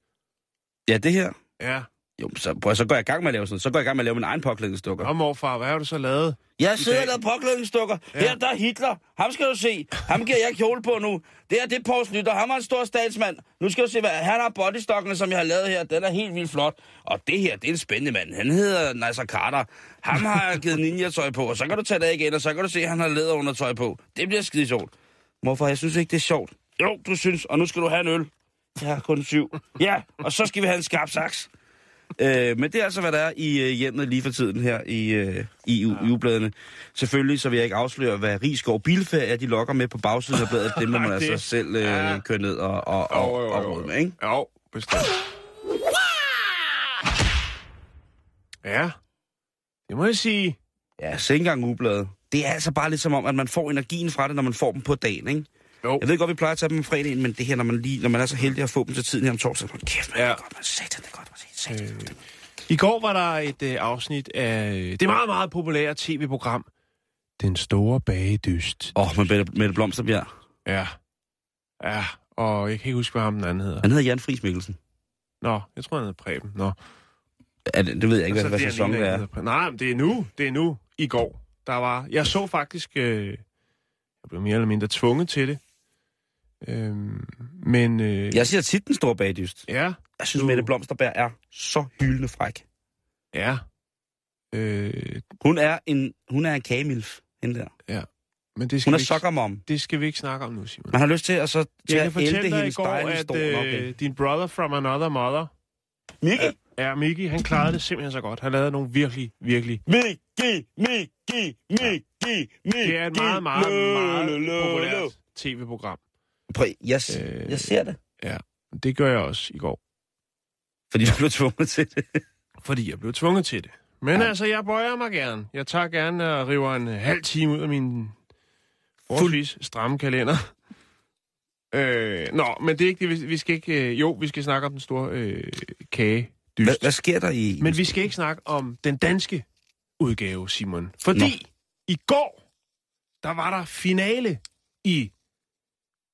Speaker 1: Ja, det her.
Speaker 6: Ja,
Speaker 1: Jo, så, prøv, så går jeg i gang med at lave sådan Så går jeg i gang med at lave min egen påklædningsdukker.
Speaker 6: Nå, morfar, hvad har du så lavet?
Speaker 1: Jeg sidder og laver påklædningsdukker. Ja. Her der er Hitler. Ham skal du se. Ham giver jeg kjole på nu. Det er det er Poul Slytter. Han var en stor statsmand. Nu skal du se, hvad han har bodystokkene, som jeg har lavet her. Den er helt vildt flot. Og det her, det er en spændende mand. Han hedder Nasser Carter. Ham har jeg givet ninja-tøj på, og så kan du tage det af igen, og så kan du se, at han har læderundertøj på. Det bliver skide sjovt. Hvorfor? Jeg synes ikke, det er sjovt. Jo, du synes, og nu skal du have en øl. Jeg har kun syv. Ja, og så skal vi have en skarp saks. Øh, men det er altså, hvad der er i øh, hjemmet lige for tiden her i, øh, i u- ugebladene. Selvfølgelig, så vil jeg ikke afsløre, hvad Rigskov Bilferie de lokker med på bagsiden af bladet. Det må man altså selv øh,
Speaker 6: ja.
Speaker 1: køre ned og, og, og,
Speaker 6: Jo, jo, jo,
Speaker 1: og råde med, ikke?
Speaker 6: Jo, bestemt. Ja, det må jeg sige.
Speaker 1: Ja, så ikke engang ugebladet. Det er altså bare lidt som om, at man får energien fra det, når man får dem på dagen, ikke?
Speaker 6: Jo.
Speaker 1: Jeg ved godt, vi plejer at tage dem om fredagen, men det her, når man, lige, når man er så heldig at få dem til tiden her om torsdag, så kæft, man, ja.
Speaker 6: Ja.
Speaker 1: det er godt, man satan, det er godt.
Speaker 6: Øh, I går var der et øh, afsnit af øh, det meget, meget populære tv-program, Den Store Bagedyst.
Speaker 1: Åh, oh, med Mette, Mette Blomsterbjerg.
Speaker 6: Ja. Ja, og jeg kan ikke huske, hvad ham den anden hedder.
Speaker 1: Han hedder Jan Friis Mikkelsen.
Speaker 6: Nå, jeg tror, han hedder Preben. Nå.
Speaker 1: Er det, det ved jeg ikke, hvad,
Speaker 6: Altså,
Speaker 1: hvad
Speaker 6: det er
Speaker 1: sæson det er.
Speaker 6: Nej, men det er nu. Det er nu. I går. Der var... Jeg så faktisk... Øh, jeg blev mere eller mindre tvunget til det. Øhm, men... Øh,
Speaker 1: Jeg siger tit den store bagdyst.
Speaker 6: Ja.
Speaker 1: Jeg synes,
Speaker 6: Nu-
Speaker 1: Mette Blomsterberg er så hyldende fræk.
Speaker 6: Ja. Øh,
Speaker 1: Hun er en, hun er en kagemilf, hende der.
Speaker 6: men det skal,
Speaker 1: Hun er sokkermom.
Speaker 6: det skal vi ikke snakke om nu, Simon.
Speaker 1: Man har lyst til at så
Speaker 6: Jeg
Speaker 1: til
Speaker 6: kan
Speaker 1: at
Speaker 6: fortælle
Speaker 1: ælte
Speaker 6: dig i
Speaker 1: hendes
Speaker 6: går,
Speaker 1: dejlige
Speaker 6: at
Speaker 1: stol. Okay.
Speaker 6: øh, din brother from another mother,
Speaker 1: Mickey?
Speaker 6: ja, Mickey, han klarede det simpelthen så godt. Han lavede nogle virkelig, virkelig...
Speaker 1: Mickey, Mickey, Mickey, Mickey.
Speaker 6: Det er et meget, meget, meget populært tv-program.
Speaker 1: Prøv, jeg,
Speaker 6: Øh,
Speaker 1: jeg ser det,
Speaker 6: Det gør jeg også i går,
Speaker 1: fordi du blev tvunget til det.
Speaker 6: fordi jeg blev tvunget til det. Men
Speaker 1: Ja.
Speaker 6: altså, jeg bøjer mig gerne. Jeg tager gerne og river en halv time ud af min forholdsvis stramme kalender. Øh, nå, men det er ikke det. Vi, vi skal ikke... Øh, jo, vi skal snakke om den store øh, kage.
Speaker 1: Hvad, hvad sker der i...
Speaker 6: Men vi skal ikke snakke om den danske udgave, Simon. Fordi Nå. i går, der var der finale i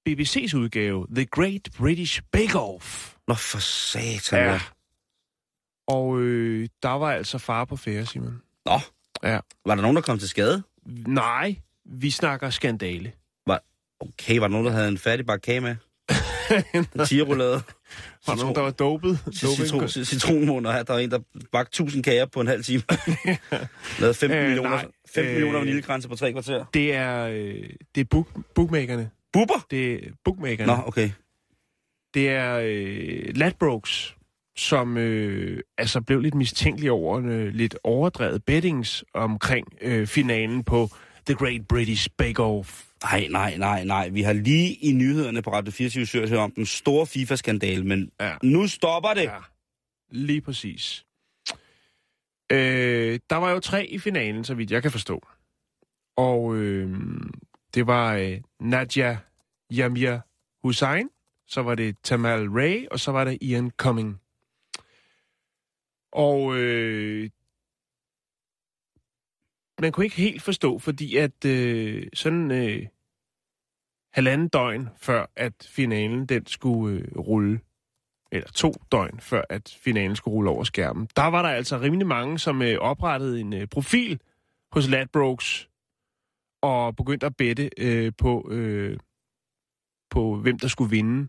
Speaker 6: BBC's udgave, The Great British Bake Off.
Speaker 1: Nå, for satan. Ja.
Speaker 6: Og øh, der var altså far på færre, Simon.
Speaker 1: Nå,
Speaker 6: Ja.
Speaker 1: var der nogen, der kom til skade?
Speaker 6: Nej, vi snakker skandale.
Speaker 1: Okay, var der nogen, der havde en færdig bakke kage med? [LAUGHS] Tigerroulade.
Speaker 6: Var der nogen, der var dopet? [LAUGHS]
Speaker 1: Citron, citronmåner her. Der var en, der bagte 1000 kager på en halv time. [LAUGHS] Lavede 15
Speaker 6: Øh,
Speaker 1: øh, millioner,
Speaker 6: nej.
Speaker 1: 15
Speaker 6: Øh,
Speaker 1: millioner vaniljegrænser på tre kvarter.
Speaker 6: Det er, øh, det er book, bookmakerne.
Speaker 1: Bubber?
Speaker 6: Det er bookmakerne.
Speaker 1: Nå, okay.
Speaker 2: Det er øh, Ladbrokes, som øh, altså blev lidt mistænkelig over øh, lidt overdrevet bettings omkring øh, finalen på The Great British Bake Off.
Speaker 1: Nej, nej, nej, nej. Vi har lige i nyhederne på Radio 24 hørt om den store FIFA-skandale, men
Speaker 2: Ja.
Speaker 1: nu stopper det.
Speaker 2: Ja, lige præcis. Øh, der var jo tre i finalen, så vidt jeg kan forstå. Og øh, det var øh, Nadia Yamir Hussein, så var det Tamal Ray, og så var det Ian Cumming. Og øh, man kunne ikke helt forstå, fordi at øh, sådan øh, halvanden døgn før, at finalen den skulle øh, rulle, eller to døgn før, at finalen skulle rulle over skærmen, der var der altså rimelig mange, som øh, oprettede en øh, profil hos Ladbrokes og begyndte at bette øh, på, øh, på, hvem der skulle vinde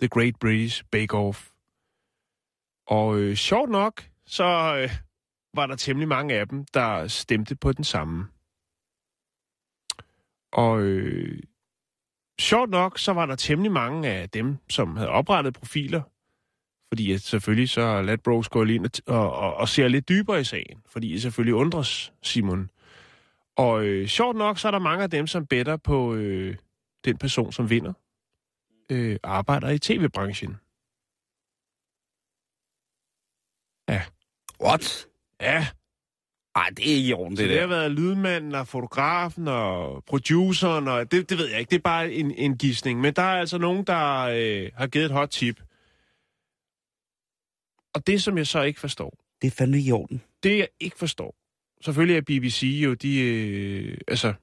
Speaker 2: The Great British Bake Off. Og øh, sjovt nok, så øh, var der temmelig mange af dem, der stemte på den samme. Og øh, sjovt nok, så var der temmelig mange af dem, som havde oprettet profiler, fordi at selvfølgelig så er Ladbrokes går lige ind og, og, og, og ser lidt dybere i sagen, fordi I selvfølgelig undres, Simon. Og øh, sjovt nok, så er der mange af dem, som better på øh, den person, som vinder, øh, arbejder i tv-branchen.
Speaker 1: What?
Speaker 2: Ja,
Speaker 1: Ej, det er ikke i orden,
Speaker 2: så
Speaker 1: det,
Speaker 2: det har været lydmanden og fotografen og produceren, og det, det ved jeg ikke, det er bare en, en gissning. Men der er altså nogen, der øh, har givet et hot tip. Og det, som jeg så ikke forstår,
Speaker 1: Det er fandme ikke i orden.
Speaker 2: det jeg ikke forstår, selvfølgelig er BBC jo, de, øh, altså,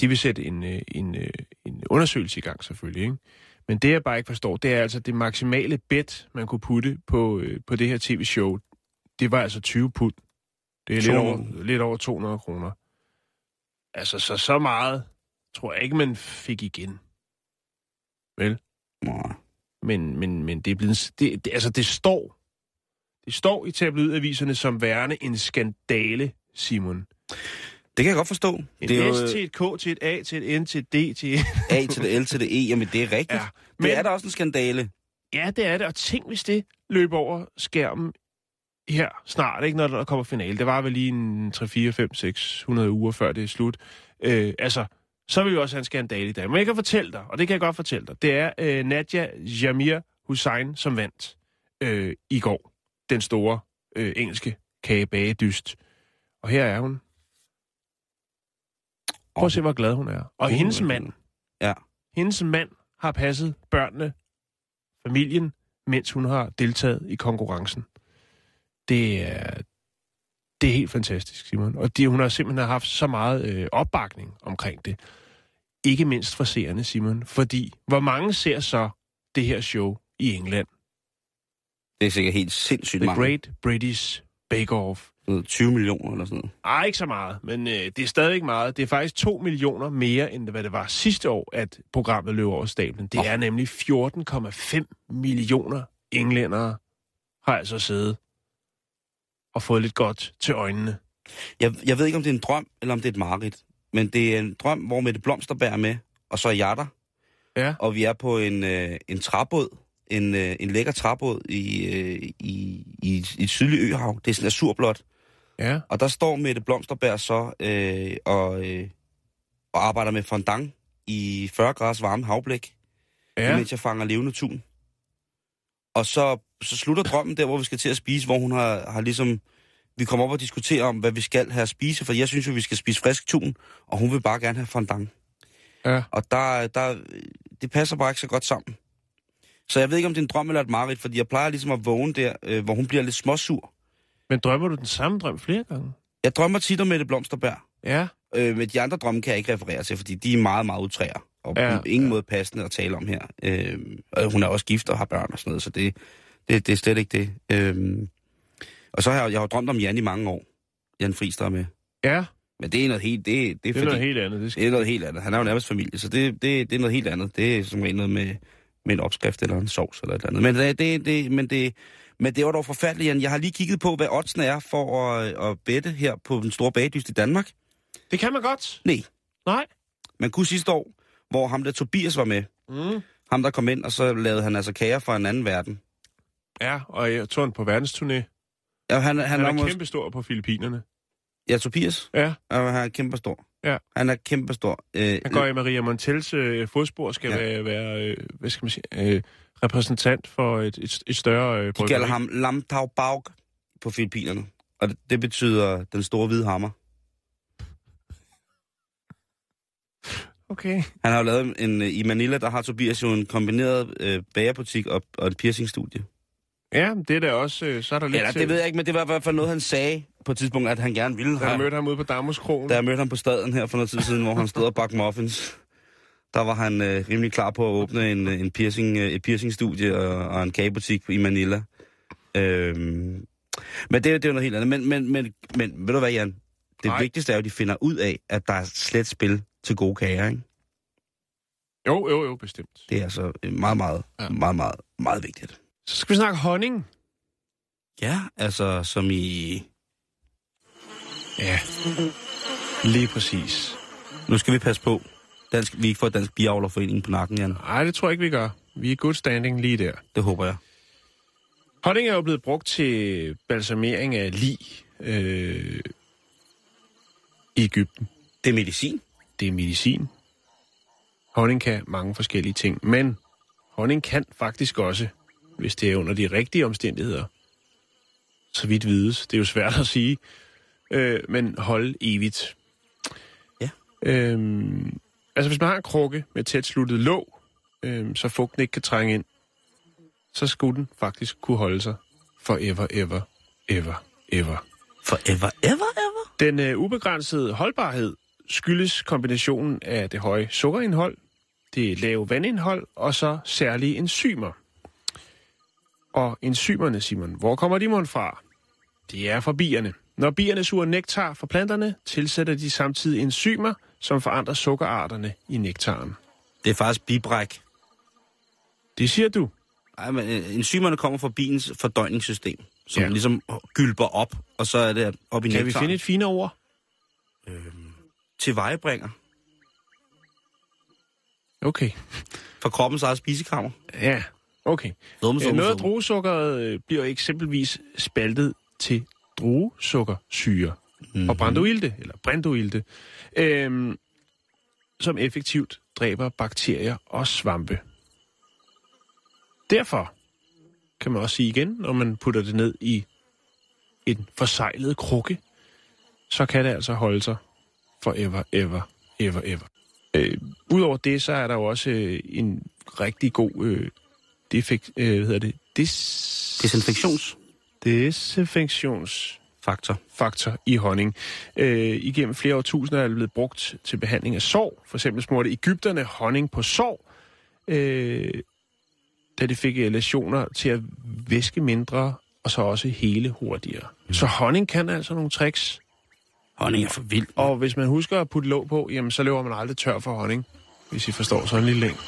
Speaker 2: de vil sætte en, øh, en, øh, en undersøgelse i gang selvfølgelig, ikke? Men det, jeg bare ikke forstår, det er altså det maksimale bet, man kunne putte på, øh, på det her tv-show. Det var altså 20 pund. Det er lidt
Speaker 1: 200.
Speaker 2: over, lidt over 200 kroner. Altså, så så meget tror jeg ikke, man fik igen. Vel?
Speaker 1: Nej.
Speaker 2: Men, men, men det er blevet... Det, det, altså, det står... Det står i tabloidaviserne som værende en skandale, Simon.
Speaker 1: Det kan jeg godt forstå.
Speaker 2: En
Speaker 1: det er jo
Speaker 2: S til et K til et A til et N til et D til et...
Speaker 1: A til det L til det E. Jamen, det er rigtigt.
Speaker 2: Ja, men-
Speaker 1: det er da også en skandale.
Speaker 2: Ja, det er det. Og tænk, hvis det løber over skærmen her snart, ikke, når der kommer finale. Det var vel lige en 3, 4, 5, 6, 100 uger før det er slut. Øh, altså, så vil vi også have en skandale i dag. Men jeg kan fortælle dig, og det kan jeg godt fortælle dig, det er øh, Nadia Jamir Hussein, som vandt øh, i går. Den store øh, engelske kagebagedyst. Og her er hun. Prøv at se, hvor glad hun er. Og
Speaker 1: Hun
Speaker 2: hendes mand,
Speaker 1: Ja.
Speaker 2: hendes mand har passet børnene, familien, mens hun har deltaget i konkurrencen. Det er, det er helt fantastisk, Simon. Og det, hun har simpelthen haft så meget øh, opbakning omkring det. Ikke mindst fra seerne, Simon. Fordi, hvor mange ser så det her show i England?
Speaker 1: Det er sikkert helt sindssygt
Speaker 2: The
Speaker 1: mange.
Speaker 2: Great British Bake Off.
Speaker 1: Noget 20 millioner eller sådan noget.
Speaker 2: Ej, ikke så meget, men øh, det er stadigvæk meget. Det er faktisk 2 millioner mere, end hvad det var sidste år, at programmet løb over stablen. Det
Speaker 1: Åh.
Speaker 2: er nemlig 14,5 millioner englændere har altså siddet og fået lidt godt til øjnene.
Speaker 1: Jeg, jeg ved ikke, om det er en drøm, eller om det er et mareridt. Men det er en drøm, hvor Mette Blomsterberg er med, og så er jeg der.
Speaker 2: Ja.
Speaker 1: Og vi er på en, øh, en træbåd. En, øh, en lækker træbåd i, øh, i, i, i et sydligt øhav. Det er sådan azurblåt.
Speaker 2: Ja.
Speaker 1: Og der står Mette Blomsterberg så øh, og, øh, og arbejder med fondant i 40 graders varme havblik.
Speaker 2: Ja.
Speaker 1: mens jeg fanger levende tun. Og så, så slutter drømmen der, hvor vi skal til at spise, hvor hun har, har ligesom... Vi kommer op og diskuterer om, hvad vi skal have at spise, for jeg synes jo, vi skal spise frisk tun, og hun vil bare gerne have fondant.
Speaker 2: Ja.
Speaker 1: Og der, der, det passer bare ikke så godt sammen. Så jeg ved ikke, om det er en drøm eller et mareridt, fordi jeg plejer ligesom at vågne der, øh, hvor hun bliver lidt småsur.
Speaker 2: Men drømmer du den samme drøm flere gange?
Speaker 1: Jeg drømmer tit om Mette Blomsterberg.
Speaker 2: Ja.
Speaker 1: Øh, men de andre drømme kan jeg ikke referere til, fordi de er meget, meget utræer. Og
Speaker 2: ja,
Speaker 1: på ingen ja. måde passende at tale om her. Øh, og hun er også gift og har børn og sådan noget, så det, det, det er slet ikke det. Øh, og så har jeg, jeg har drømt om Jan i mange år. Jan Friis, der er med.
Speaker 2: Ja,
Speaker 1: Men det er noget helt, det, det er,
Speaker 2: det er
Speaker 1: fordi,
Speaker 2: noget helt andet. Det skal...
Speaker 1: det er noget helt andet. Han er jo nærmest familie, så det, det, det er noget helt andet. Det er som regel noget med, med en opskrift eller en sovs eller et eller andet. Men det, det, det, men det, men det var dog forfærdeligt, Jan. Jeg har lige kigget på, hvad oddsene er for at, at bette her på den store bagdyst i Danmark.
Speaker 2: det kan man godt.
Speaker 1: Nej,
Speaker 2: Nej.
Speaker 1: man kunne sidste år, hvor ham der Tobias var med,
Speaker 2: Mm.
Speaker 1: ham der kom ind, og så lavede han altså kager fra en anden verden.
Speaker 2: Ja, og jeg tog han på verdensturné.
Speaker 1: Ja, han, han,
Speaker 2: Han
Speaker 1: er
Speaker 2: er
Speaker 1: måske-
Speaker 2: kæmpe stor på Filippinerne.
Speaker 1: Ja, Tobias.
Speaker 2: Ja,
Speaker 1: Ja, han er kæmpe stor.
Speaker 2: Ja.
Speaker 1: Han er kæmpe stor. Øh,
Speaker 2: han går i Maria Montels øh, fodspor skal
Speaker 1: Ja.
Speaker 2: være, være øh, hvad skal man sige, øh, repræsentant for et, et, et større øh,
Speaker 1: de
Speaker 2: bryggeri.
Speaker 1: kalder ham Lamtau Baug på Filippinerne. Og det, det betyder den store hvide hammer.
Speaker 2: Okay.
Speaker 1: Han har jo lavet en... øh, I Manila, der har Tobias jo en kombineret øh, bagerbutik og, og en piercingstudie.
Speaker 2: Ja, det er da også, øh, så er der lidt
Speaker 1: Eller
Speaker 2: til,
Speaker 1: det ved jeg ikke, men det var i hvert fald noget, han sagde på et tidspunkt, at han gerne ville
Speaker 2: da jeg mødte ham ude på Damuskrogen.
Speaker 1: Da jeg mødte ham på staden her for noget tid siden, hvor han stod og bagte muffins, der var han øh, rimelig klar på at åbne en, en piercing, øh, et piercingstudie og, og en kagebutik i Manila. Øhm, men det, er- det er jo noget helt andet. Men, men, men, men ved du hvad, Jan? Det
Speaker 2: Nej.
Speaker 1: vigtigste er jo, at de finder ud af, at der er slet spil til gode kager, ikke?
Speaker 2: Jo, jo, jo, bestemt.
Speaker 1: Det er altså meget, meget,
Speaker 2: ja.
Speaker 1: meget, meget, meget vigtigt.
Speaker 2: Så skal vi snakke honning.
Speaker 1: Ja, altså som i...
Speaker 2: Ja, lige præcis.
Speaker 1: Nu skal vi passe på, dansk, vi ikke får Dansk Biavlerforening på nakken, Jan.
Speaker 2: Nej, det tror jeg ikke, vi gør. Vi er i good standing lige der.
Speaker 1: Det håber jeg.
Speaker 2: Honning er jo blevet brugt til balsamering af lig øh, i Ægypten.
Speaker 1: Det er medicin.
Speaker 2: Det er medicin. Honning kan mange forskellige ting, men honning kan faktisk også, hvis det er under de rigtige omstændigheder, så vidt vides, det er jo svært at sige, øh, men holde evigt.
Speaker 1: Ja.
Speaker 2: Øhm, altså hvis man har en krukke med tæt sluttet låg, øhm, så fugten ikke kan trænge ind, så skulle den faktisk kunne holde sig forever, ever, ever, ever.
Speaker 1: Forever, ever, ever.
Speaker 2: Den øh, ubegrænsede holdbarhed skyldes kombinationen af det høje sukkerindhold, det lave vandindhold og så særlige enzymer. Og enzymerne, Simon, hvor kommer de mon fra? De er fra bierne. Når bierne suger nektar fra planterne, tilsætter de samtidig enzymer, som forandrer sukkerarterne i nektaren.
Speaker 1: Det er faktisk bibræk.
Speaker 2: Det siger du.
Speaker 1: Ej, men øh, enzymerne kommer fra biens fordøjningssystem, som
Speaker 2: Ja.
Speaker 1: ligesom gylper op, og så er det op i
Speaker 2: Kan vi
Speaker 1: nektaren.
Speaker 2: finde et finere ord?
Speaker 1: Til vejebringer
Speaker 2: Okay.
Speaker 1: fra kroppens eget spisekammer.
Speaker 2: Ja, okay.
Speaker 1: Dumme,
Speaker 2: Øh, Noget af druesukkeret øh, bliver eksempelvis spaltet til druesukkersyre mm-hmm. og brandoilte, eller brandoilte, øhm, som effektivt dræber bakterier og svampe. Derfor kan man også sige igen, når man putter det ned i en forsejlet krukke, så kan det altså holde sig forever, ever, ever, ever. Øh, Udover det, så er der jo også øh, en rigtig god øh, defekt, øh, hvad hedder det? Dis...
Speaker 1: Desinfektionsfaktor.
Speaker 2: desinfektionsfaktor i honning. Øh, igennem flere årtusinder er det blevet brugt til behandling af sår. For eksempel smurte Ægypterne honning på sår, øh, da de fik øh, lesioner til at væske mindre, og så også hele hurtigere. Mm. Så honning kan altså nogle tricks.
Speaker 1: Honning er for vildt.
Speaker 2: Og hvis man husker at putte låg på, jamen så løber man aldrig tør for honning. Hvis I forstår sådan en lille længe.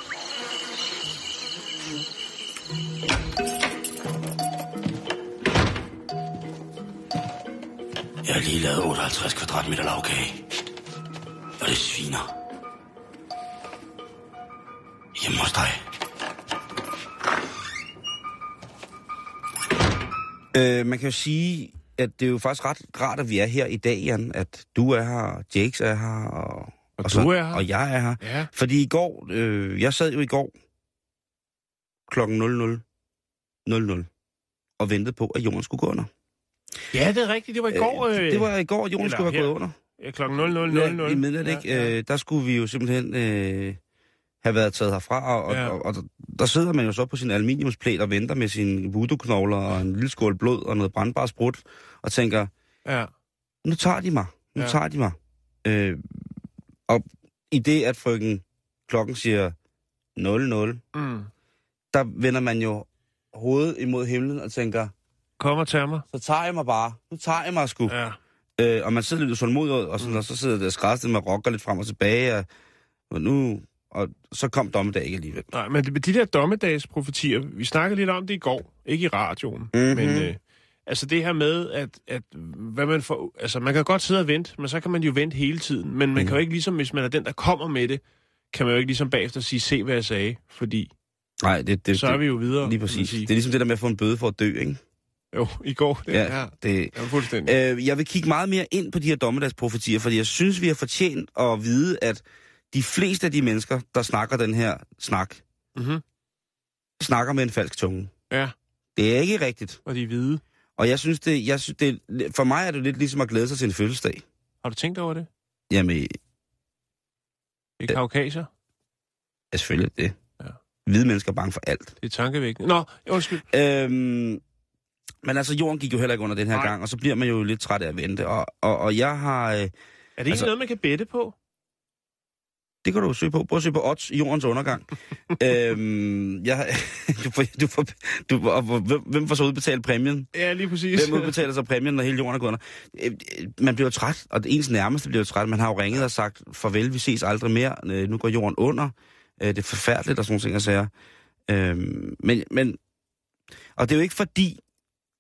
Speaker 1: Jeg har lige lavet 58 kvadratmeter lavkage. Og det sviner. Hjemme hos dig. Øh, man kan jo sige, at det er jo faktisk ret rart, at vi er her i dag, Jan. At du er her, Jakes er her, og,
Speaker 2: Og
Speaker 1: så,
Speaker 2: du er her.
Speaker 1: Og jeg er her.
Speaker 2: Ja.
Speaker 1: Fordi i går, øh, jeg sad jo i går klokken 00.00 og ventede på, at jorden skulle gå under.
Speaker 2: Ja, det er rigtigt. Det var i går. Øh,
Speaker 1: det var i går,
Speaker 2: eller
Speaker 1: skulle have gået under.
Speaker 2: Ja, klokken 00.00.
Speaker 1: Ja, I midnat, ikke?
Speaker 2: Ja.
Speaker 1: Øh, der skulle vi jo simpelthen øh, have været taget herfra, og,
Speaker 2: Ja.
Speaker 1: og, og, der sidder man jo så på sin aluminiumsplæt og venter med sine voodoo-knogler og en lille skål blod og noget brandbar sprut, og tænker,
Speaker 2: ja.
Speaker 1: nu tager de mig, nu
Speaker 2: ja.
Speaker 1: tager de mig. Øh, og i det, at frøken klokken siger 00,
Speaker 2: Mm.
Speaker 1: der vender man jo hovedet imod himlen og tænker,
Speaker 2: Kom og tag mig.
Speaker 1: så tager jeg mig bare. Nu tager jeg mig sgu.
Speaker 2: Ja.
Speaker 1: Øh, og man sidder lidt sådan mod, og, sådan, mm. og så sidder der skræstet med rocker lidt frem og tilbage, og, og nu... Og så kom dommedag ikke alligevel.
Speaker 2: Nej, men de, de der dommedagsprofetier, vi snakkede lidt om det i går, ikke i radioen,
Speaker 1: Mhm.
Speaker 2: men øh, altså det her med, at, at hvad man får, altså man kan godt sidde og vente, men så kan man jo vente hele tiden, men man
Speaker 1: Mm.
Speaker 2: kan jo ikke ligesom, hvis man er den, der kommer med det, kan man jo ikke ligesom bagefter sige, se hvad jeg sagde, fordi
Speaker 1: Nej, det, det,
Speaker 2: så er vi jo videre.
Speaker 1: Lige
Speaker 2: man
Speaker 1: præcis. Det er ligesom det der med at få en bøde for at dø, ikke?
Speaker 2: Jo, i går. Det, ja, ja.
Speaker 1: Det,
Speaker 2: ja, fuldstændig.
Speaker 1: øh, jeg vil kigge meget mere ind på de her dommedagsprofetier, fordi jeg synes, vi har fortjent at vide, at de fleste af de mennesker, der snakker den her snak,
Speaker 2: Mhm.
Speaker 1: snakker med en falsk tunge.
Speaker 2: Ja,
Speaker 1: Det er ikke rigtigt.
Speaker 2: og de er hvide.
Speaker 1: Og jeg synes, det, jeg synes det, for mig er det lidt ligesom at glæde sig til en fødselsdag.
Speaker 2: Har du tænkt over det?
Speaker 1: Jamen,
Speaker 2: Det er kaukasier.
Speaker 1: ja, selvfølgelig det.
Speaker 2: Ja.
Speaker 1: Hvide mennesker er bange for alt.
Speaker 2: Det er tankevækkende. Nå, undskyld.
Speaker 1: Øhm, men altså, jorden gik jo heller ikke under den her
Speaker 2: Nej.
Speaker 1: gang, og så bliver man jo lidt træt af at vente. Og, og, og jeg har... Øh,
Speaker 2: Er det ikke
Speaker 1: Altså-
Speaker 2: noget, man kan bette på?
Speaker 1: det kan du søge på. Prøv at søge på odds i jordens undergang. [LAUGHS] øhm, jeg, [LAUGHS] du får, du får, du, og, hvem, hvem får så udbetalt præmien?
Speaker 2: Ja, lige præcis.
Speaker 1: Hvem udbetaler så præmien, når hele jorden er gået under? Øh, øh, Man bliver jo træt, og det ens nærmeste bliver jo træt. Man har jo ringet og sagt, farvel, vi ses aldrig mere. Øh, Nu går jorden under. Øh, Det er forfærdeligt og sådan nogle ting, jeg siger. Øhm, men, men, og det er jo ikke fordi,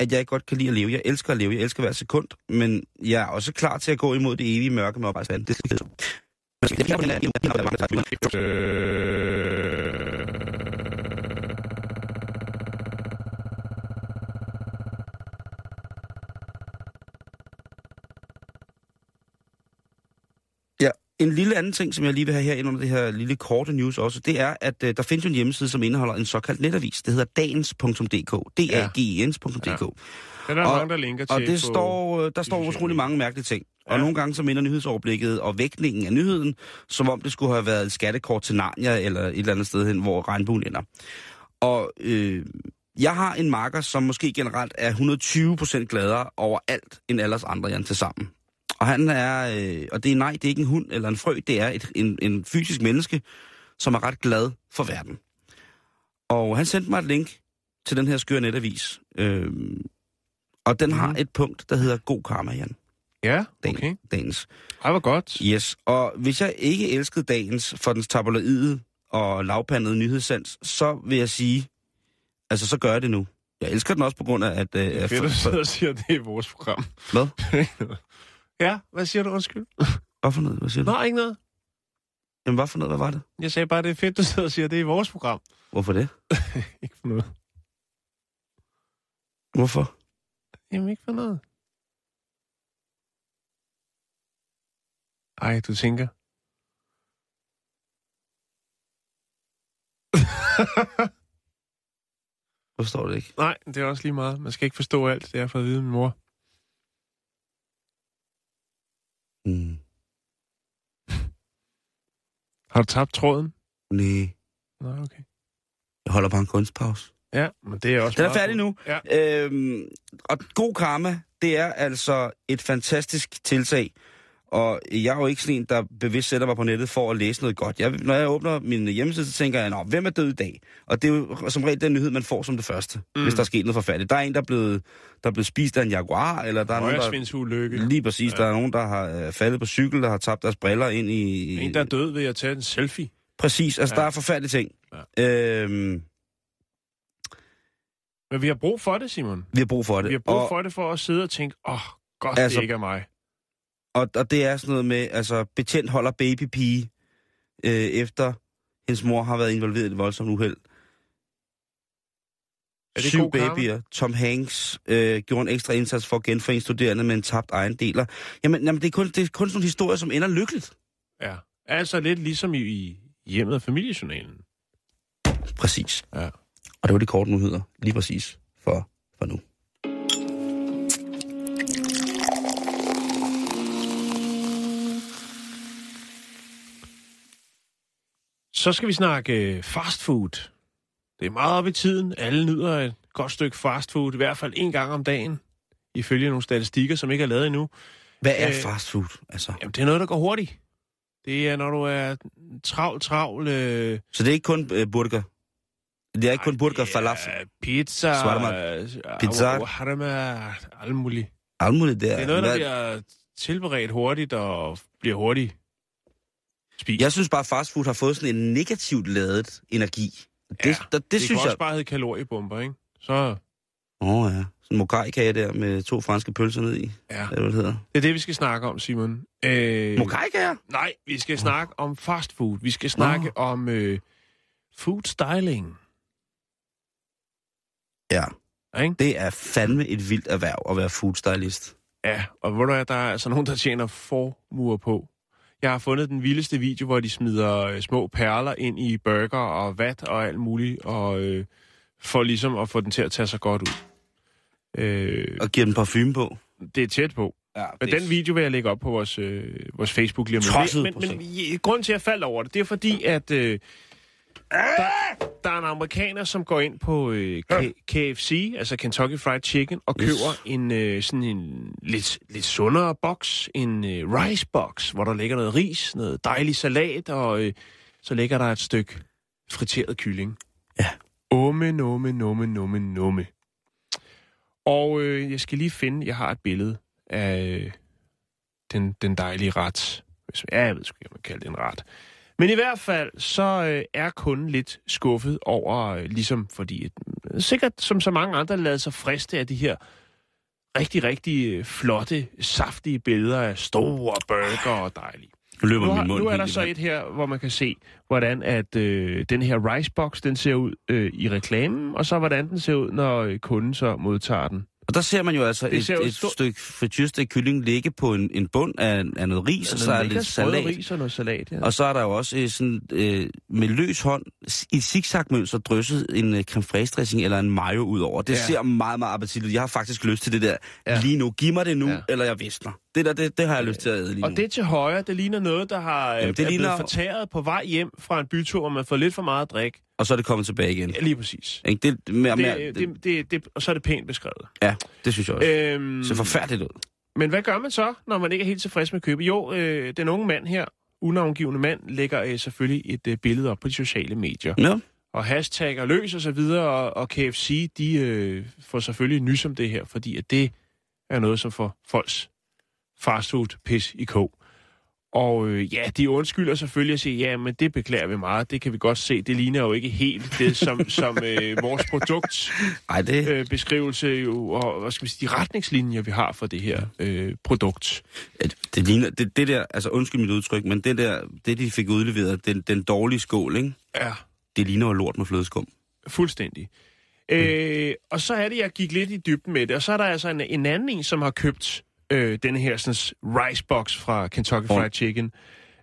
Speaker 1: at jeg ikke godt kan lide at leve. Jeg elsker at leve. Jeg elsker hver sekund. Men jeg er også klar til at gå imod det evige mørke med opvejsvand. Det skal jeg øh. En lille anden ting, som jeg lige vil have her ind under det her lille korte news også, det er, at uh, der findes jo en hjemmeside, som indeholder en såkaldt netavis. Det hedder dagens.dk. d a g e ns.dk.
Speaker 2: Ja. Det er der
Speaker 1: Og-
Speaker 2: mange, der linker til
Speaker 1: Og det står, øh, der står utrolig mange mærkelige ting. Og
Speaker 2: Ja.
Speaker 1: nogle gange så minder nyhedsoverblikket og vægtningen af nyheden, som om det skulle have været et skattekort til Narnia eller et eller andet sted hen, hvor regnbuen ender. Og øh, jeg har en marker, som måske generelt er 120% gladere over alt end alle andre, Jan, til sammen. Og han er, øh, og det er nej, det er ikke en hund eller en frø, det er et, en, en fysisk menneske, som er ret glad for verden. Og han sendte mig et link til den her skøre netavis. Øhm, og den mm. har et punkt, der hedder God Karma, Jan.
Speaker 2: Ja,
Speaker 1: Dagen,
Speaker 2: okay.
Speaker 1: Dagens.
Speaker 2: Ej, hvor godt.
Speaker 1: Yes, og hvis jeg ikke elskede dagens for dens tabloide og lavpandede nyhedssans, så vil jeg sige, altså så gør jeg det nu. Jeg elsker den også på grund af, at... Øh,
Speaker 2: Det er fedt, at
Speaker 1: for,
Speaker 2: siger, at det er vores program.
Speaker 1: hvad? [LAUGHS]
Speaker 2: ja, hvad siger du, undskyld? [LAUGHS]
Speaker 1: Hvad for noget? Hvad siger du?
Speaker 2: Nå, ikke noget.
Speaker 1: Jamen, hvad for noget? Hvad var det?
Speaker 2: Jeg sagde bare, det er fedt, du sidder og siger, det er vores program.
Speaker 1: Hvorfor det? [LAUGHS]
Speaker 2: Ikke for noget.
Speaker 1: Hvorfor?
Speaker 2: Jamen, ikke for noget. Ej, du tænker.
Speaker 1: Forstår det ikke.
Speaker 2: Nej, det er også lige meget. Man skal ikke forstå alt, det er for at vide min mor.
Speaker 1: Mm. [LAUGHS]
Speaker 2: Har du tabt tråden?
Speaker 1: Nej,
Speaker 2: Nå, okay.
Speaker 1: jeg holder bare en kunstpause.
Speaker 2: Ja, men det er også
Speaker 1: Den er færdig nu.
Speaker 2: Ja.
Speaker 1: Øhm, og god karma, det er altså et fantastisk tiltag. Og jeg er jo ikke sådan en, der bevidst sætter mig på nettet for at læse noget godt. Jeg, når jeg åbner min hjemmeside, så tænker jeg, Nå, hvem er død i dag? Og det er jo som regel den nyhed, man får som det første, mm. hvis der er sket noget forfærdeligt. Der er en, der er blevet, der er blevet spist af en jaguar, eller der er nogen, der... Lige præcis. Ja. Der er nogen, der har øh, faldet på cykel, der har tabt deres briller ind i...
Speaker 2: En, der er død ved at tage en selfie.
Speaker 1: Præcis. Altså,
Speaker 2: Ja.
Speaker 1: ja. der er forfærdelige ting.
Speaker 2: Ja.
Speaker 1: Øhm,
Speaker 2: Men vi har brug for det, Simon.
Speaker 1: vi har brug for det.
Speaker 2: Vi har brug
Speaker 1: og,
Speaker 2: for det for at sidde og tænke, åh, oh, godt,
Speaker 1: Altså-
Speaker 2: det ikke er mig.
Speaker 1: Og, og det er sådan noget med, altså, betjent holder babypige, øh, efter hendes mor har været involveret i et voldsomt uheld.
Speaker 2: Er det
Speaker 1: Syv babyer. Tom Hanks øh, gjorde en ekstra indsats for at genforene studerende med en tabt ejendeler. Jamen, jamen det, er kun, det er kun sådan nogle historier, som ender lykkeligt.
Speaker 2: Ja. Altså lidt ligesom i, i hjemmet af familiejournalen.
Speaker 1: Præcis.
Speaker 2: Ja.
Speaker 1: Og det var de korte nyheder, lige præcis, for, for nu.
Speaker 2: Så skal vi snakke øh, fast food. Det er meget op i tiden. Alle nyder et godt stykke fast food, i hvert fald en gang om dagen, ifølge nogle statistikker, som ikke er lavet endnu.
Speaker 1: Hvad er
Speaker 2: Øh,
Speaker 1: fast food? Altså?
Speaker 2: Jamen, det er noget, der går hurtigt. Det er, når du er travl, travl... Øh,
Speaker 1: Så det er ikke kun øh, burger? Det er ikke kun burger, falafel?
Speaker 2: Pizza,
Speaker 1: Shawarma.
Speaker 2: øh,
Speaker 1: Pizza.
Speaker 2: Harma, alt muligt.
Speaker 1: Alt muligt der.
Speaker 2: Det er noget, der bliver tilberedt hurtigt og bliver hurtigt spist.
Speaker 1: Jeg synes bare, at fast food har fået sådan en negativt ladet energi. Det,
Speaker 2: Ja,
Speaker 1: ja, det, det, synes
Speaker 2: kan
Speaker 1: jeg...
Speaker 2: også bare hedde kaloriebomber, ikke? Så
Speaker 1: Åh oh, ja, sådan en mokai-kage der med to franske pølser ned i.
Speaker 2: ja,
Speaker 1: Hvad det, det hedder?
Speaker 2: det er det, vi skal snakke om, Simon. Øh,
Speaker 1: Mokai-kager?
Speaker 2: nej, vi skal snakke om fast food. Vi skal snakke
Speaker 1: Nå.
Speaker 2: om øh, food styling.
Speaker 1: Ja.
Speaker 2: Ikke?
Speaker 1: Det er fandme et vildt erhverv at være food stylist.
Speaker 2: Ja, og hvor der er, der er altså nogen, der tjener formuer på. Jeg har fundet den vildeste video, hvor de smider øh, små perler ind i burger og vat og alt muligt, og øh, for ligesom at få den til at tage sig godt ud. Øh,
Speaker 1: Og giver den parfume på.
Speaker 2: det er tæt på.
Speaker 1: Ja,
Speaker 2: Men den video vil jeg lægge op på vores, øh, vores Facebook lige om lidt. Men, men, men grunden til, at jeg faldt over det, det er fordi, at øh, der, der er en amerikaner, som går ind på øh, K- KFC, altså Kentucky Fried Chicken, og
Speaker 1: Yes.
Speaker 2: køber en øh, sådan en lidt, lidt sundere boks, en øh, rice box, hvor der ligger noget ris, noget dejlig salat, og øh, så ligger der et stykke friteret kylling.
Speaker 1: Ja.
Speaker 2: Umme, numme, numme, numme, numme. Og øh, jeg skal lige finde, jeg har et billede af øh, den, den dejlige ret. Hvis, ja, jeg ved sgu ikke, om man kalder det en ret. Men i hvert fald, så øh, er kunden lidt skuffet over, øh, ligesom fordi, øh, sikkert som så mange andre, lader sig friste af de her rigtig, rigtig øh, flotte, saftige billeder af store burger og dejlige.
Speaker 1: Nu løber
Speaker 2: Nu,
Speaker 1: min
Speaker 2: har,
Speaker 1: mund
Speaker 2: nu er der så et her, hvor man kan se, hvordan at øh, den her ricebox, den ser ud øh, i reklamen, og så hvordan den ser ud, når øh, kunden så modtager den.
Speaker 1: Og der ser man jo altså et,
Speaker 2: jo
Speaker 1: et
Speaker 2: stort-
Speaker 1: stykke frityrestegt kylling ligge på en, en bund af, af noget ris, og så er der lidt salat.
Speaker 2: ris og noget salat, ja.
Speaker 1: Og så er der jo også øh, sådan, øh, med løs hånd, i zigzagmønster, drysset en øh, creme fraiche dressing eller en mayo ud over. Det
Speaker 2: Ja.
Speaker 1: ja. ser meget, meget appetitligt. Jeg har faktisk lyst til det der.
Speaker 2: Ja.
Speaker 1: Ja. Lige nu, giv mig det nu,
Speaker 2: Ja.
Speaker 1: ja. eller jeg visner. Det der, det, det har jeg lyst til at æde lige
Speaker 2: Og
Speaker 1: nu.
Speaker 2: det til højre, det ligner noget, der har Jamen, det er ligner... blevet fortæret på vej hjem fra en bytur, hvor man fået lidt for meget drik.
Speaker 1: Og så er det kommet tilbage igen.
Speaker 2: Ja, lige præcis.
Speaker 1: Ikke? Det, mere, mere,
Speaker 2: Det,
Speaker 1: det,
Speaker 2: det, det, og så er det pænt beskrevet.
Speaker 1: ja, det synes jeg også. Øh,
Speaker 2: Øhm,
Speaker 1: ser forfærdeligt ud.
Speaker 2: men hvad gør man så, når man ikke er helt tilfreds med købet? Jo, øh, den unge mand her, unavngivende mand lægger øh, selvfølgelig et øh, billede op på de sociale medier.
Speaker 1: Ja.
Speaker 2: Og hashtagger løs og så videre, og, og KFC, de øh, får selvfølgelig nys om det her, fordi at det er noget, som får folks fastfood pis i kog. Og øh, ja, de undskylder selvfølgelig at sige, ja, men det beklager vi meget. Det kan vi godt se. Det ligner jo ikke helt det, som, [LAUGHS] som øh, vores produktsbeskrivelse
Speaker 1: Ej, det...
Speaker 2: øh, beskrivelse jo, og hvad skal vi sige, de retningslinjer, vi har for det her øh, produkt.
Speaker 1: det ligner, det, det der, altså undskyld mit udtryk, men det der, det de fik udleveret, den, den dårlige skål, ikke?
Speaker 2: Ja,
Speaker 1: Det ligner jo lort med flødeskum.
Speaker 2: fuldstændig. Øh, og så er det, jeg gik lidt i dybden med det, og så er der altså en, en anden en, som har købt øh, denne her sådan, rice box fra Kentucky Fried Chicken.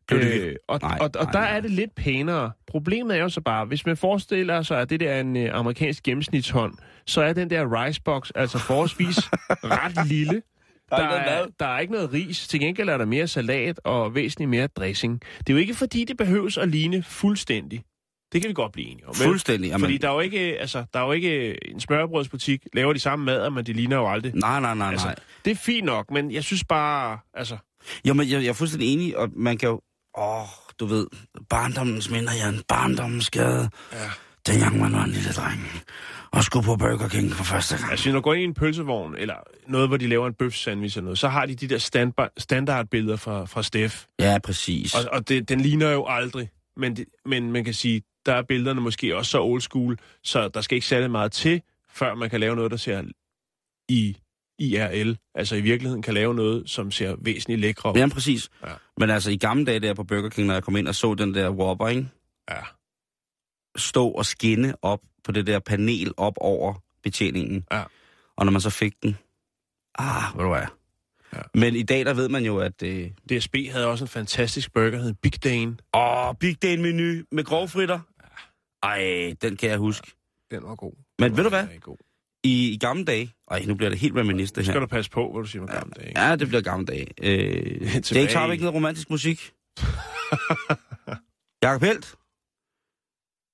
Speaker 1: Blev det
Speaker 2: Øh, og,
Speaker 1: Nej,
Speaker 2: og, og
Speaker 1: nej,
Speaker 2: der
Speaker 1: nej.
Speaker 2: er det lidt pænere. Problemet er jo så bare, hvis man forestiller sig, at det der er en øh, amerikansk gennemsnitshånd, så er den der rice box altså forholdsvis [LAUGHS] ret lille.
Speaker 1: Der er
Speaker 2: Der
Speaker 1: ikke noget
Speaker 2: er, der er ikke noget ris. Til gengæld er der mere salat og væsentligt mere dressing. Det er jo ikke fordi, det behøves at ligne fuldstændig. Det kan vi godt blive enige om.
Speaker 1: Fuldstændig. Jamen,
Speaker 2: Fordi der er jo ikke, altså, der er jo ikke en smørbrødsbutik, laver de samme mad, men de ligner jo aldrig.
Speaker 1: Nej, nej, nej,
Speaker 2: Altså,
Speaker 1: nej.
Speaker 2: det er fint nok, men jeg synes bare, altså,
Speaker 1: Jamen, jeg, jeg er fuldstændig enig, og man kan jo... Åh, du ved, barndommens minder, Jan. Barndommens skade.
Speaker 2: Ja.
Speaker 1: Dengang man var en lille dreng. Og skulle på Burger King for første gang.
Speaker 2: altså, når du går ind i en pølsevogn, eller noget, hvor de laver en bøf sandwich eller noget, så har de de der standard, standardbilleder fra, fra Steff.
Speaker 1: Ja, præcis.
Speaker 2: Og, og det, den ligner jo aldrig, men, det, men man kan sige, der er billederne måske også så old school, så der skal ikke særlig meget til, før man kan lave noget, der ser i IRL. Altså i virkeligheden kan lave noget, som ser væsentligt lækre ud.
Speaker 1: Ja, præcis.
Speaker 2: Ja.
Speaker 1: Men altså, i gamle dage der på Burger King, når jeg kom ind og så den der Whopper, ikke?
Speaker 2: Ja.
Speaker 1: stå og skinne op på det der panel op over betjeningen.
Speaker 2: Ja.
Speaker 1: Og når man så fik den, ah, hvad du er.
Speaker 2: Ja.
Speaker 1: Men i dag, der ved man jo, at... Øh,
Speaker 2: DSB havde også en fantastisk burger, der hed Big Dane.
Speaker 1: åh, Big Dane menu med grovfritter. Ej, den kan jeg huske.
Speaker 2: Den var god.
Speaker 1: Men
Speaker 2: Den
Speaker 1: ved du hvad?
Speaker 2: God.
Speaker 1: I, i gamle dage... Ej, nu bliver det helt reminiscent
Speaker 2: Nu
Speaker 1: det
Speaker 2: skal
Speaker 1: her.
Speaker 2: du passe på, hvad du siger med gamle dage. ikke?
Speaker 1: Ja, det bliver gamle dage. Øh, det er ikke, har ikke noget romantisk musik? [LAUGHS] Jakob Helt?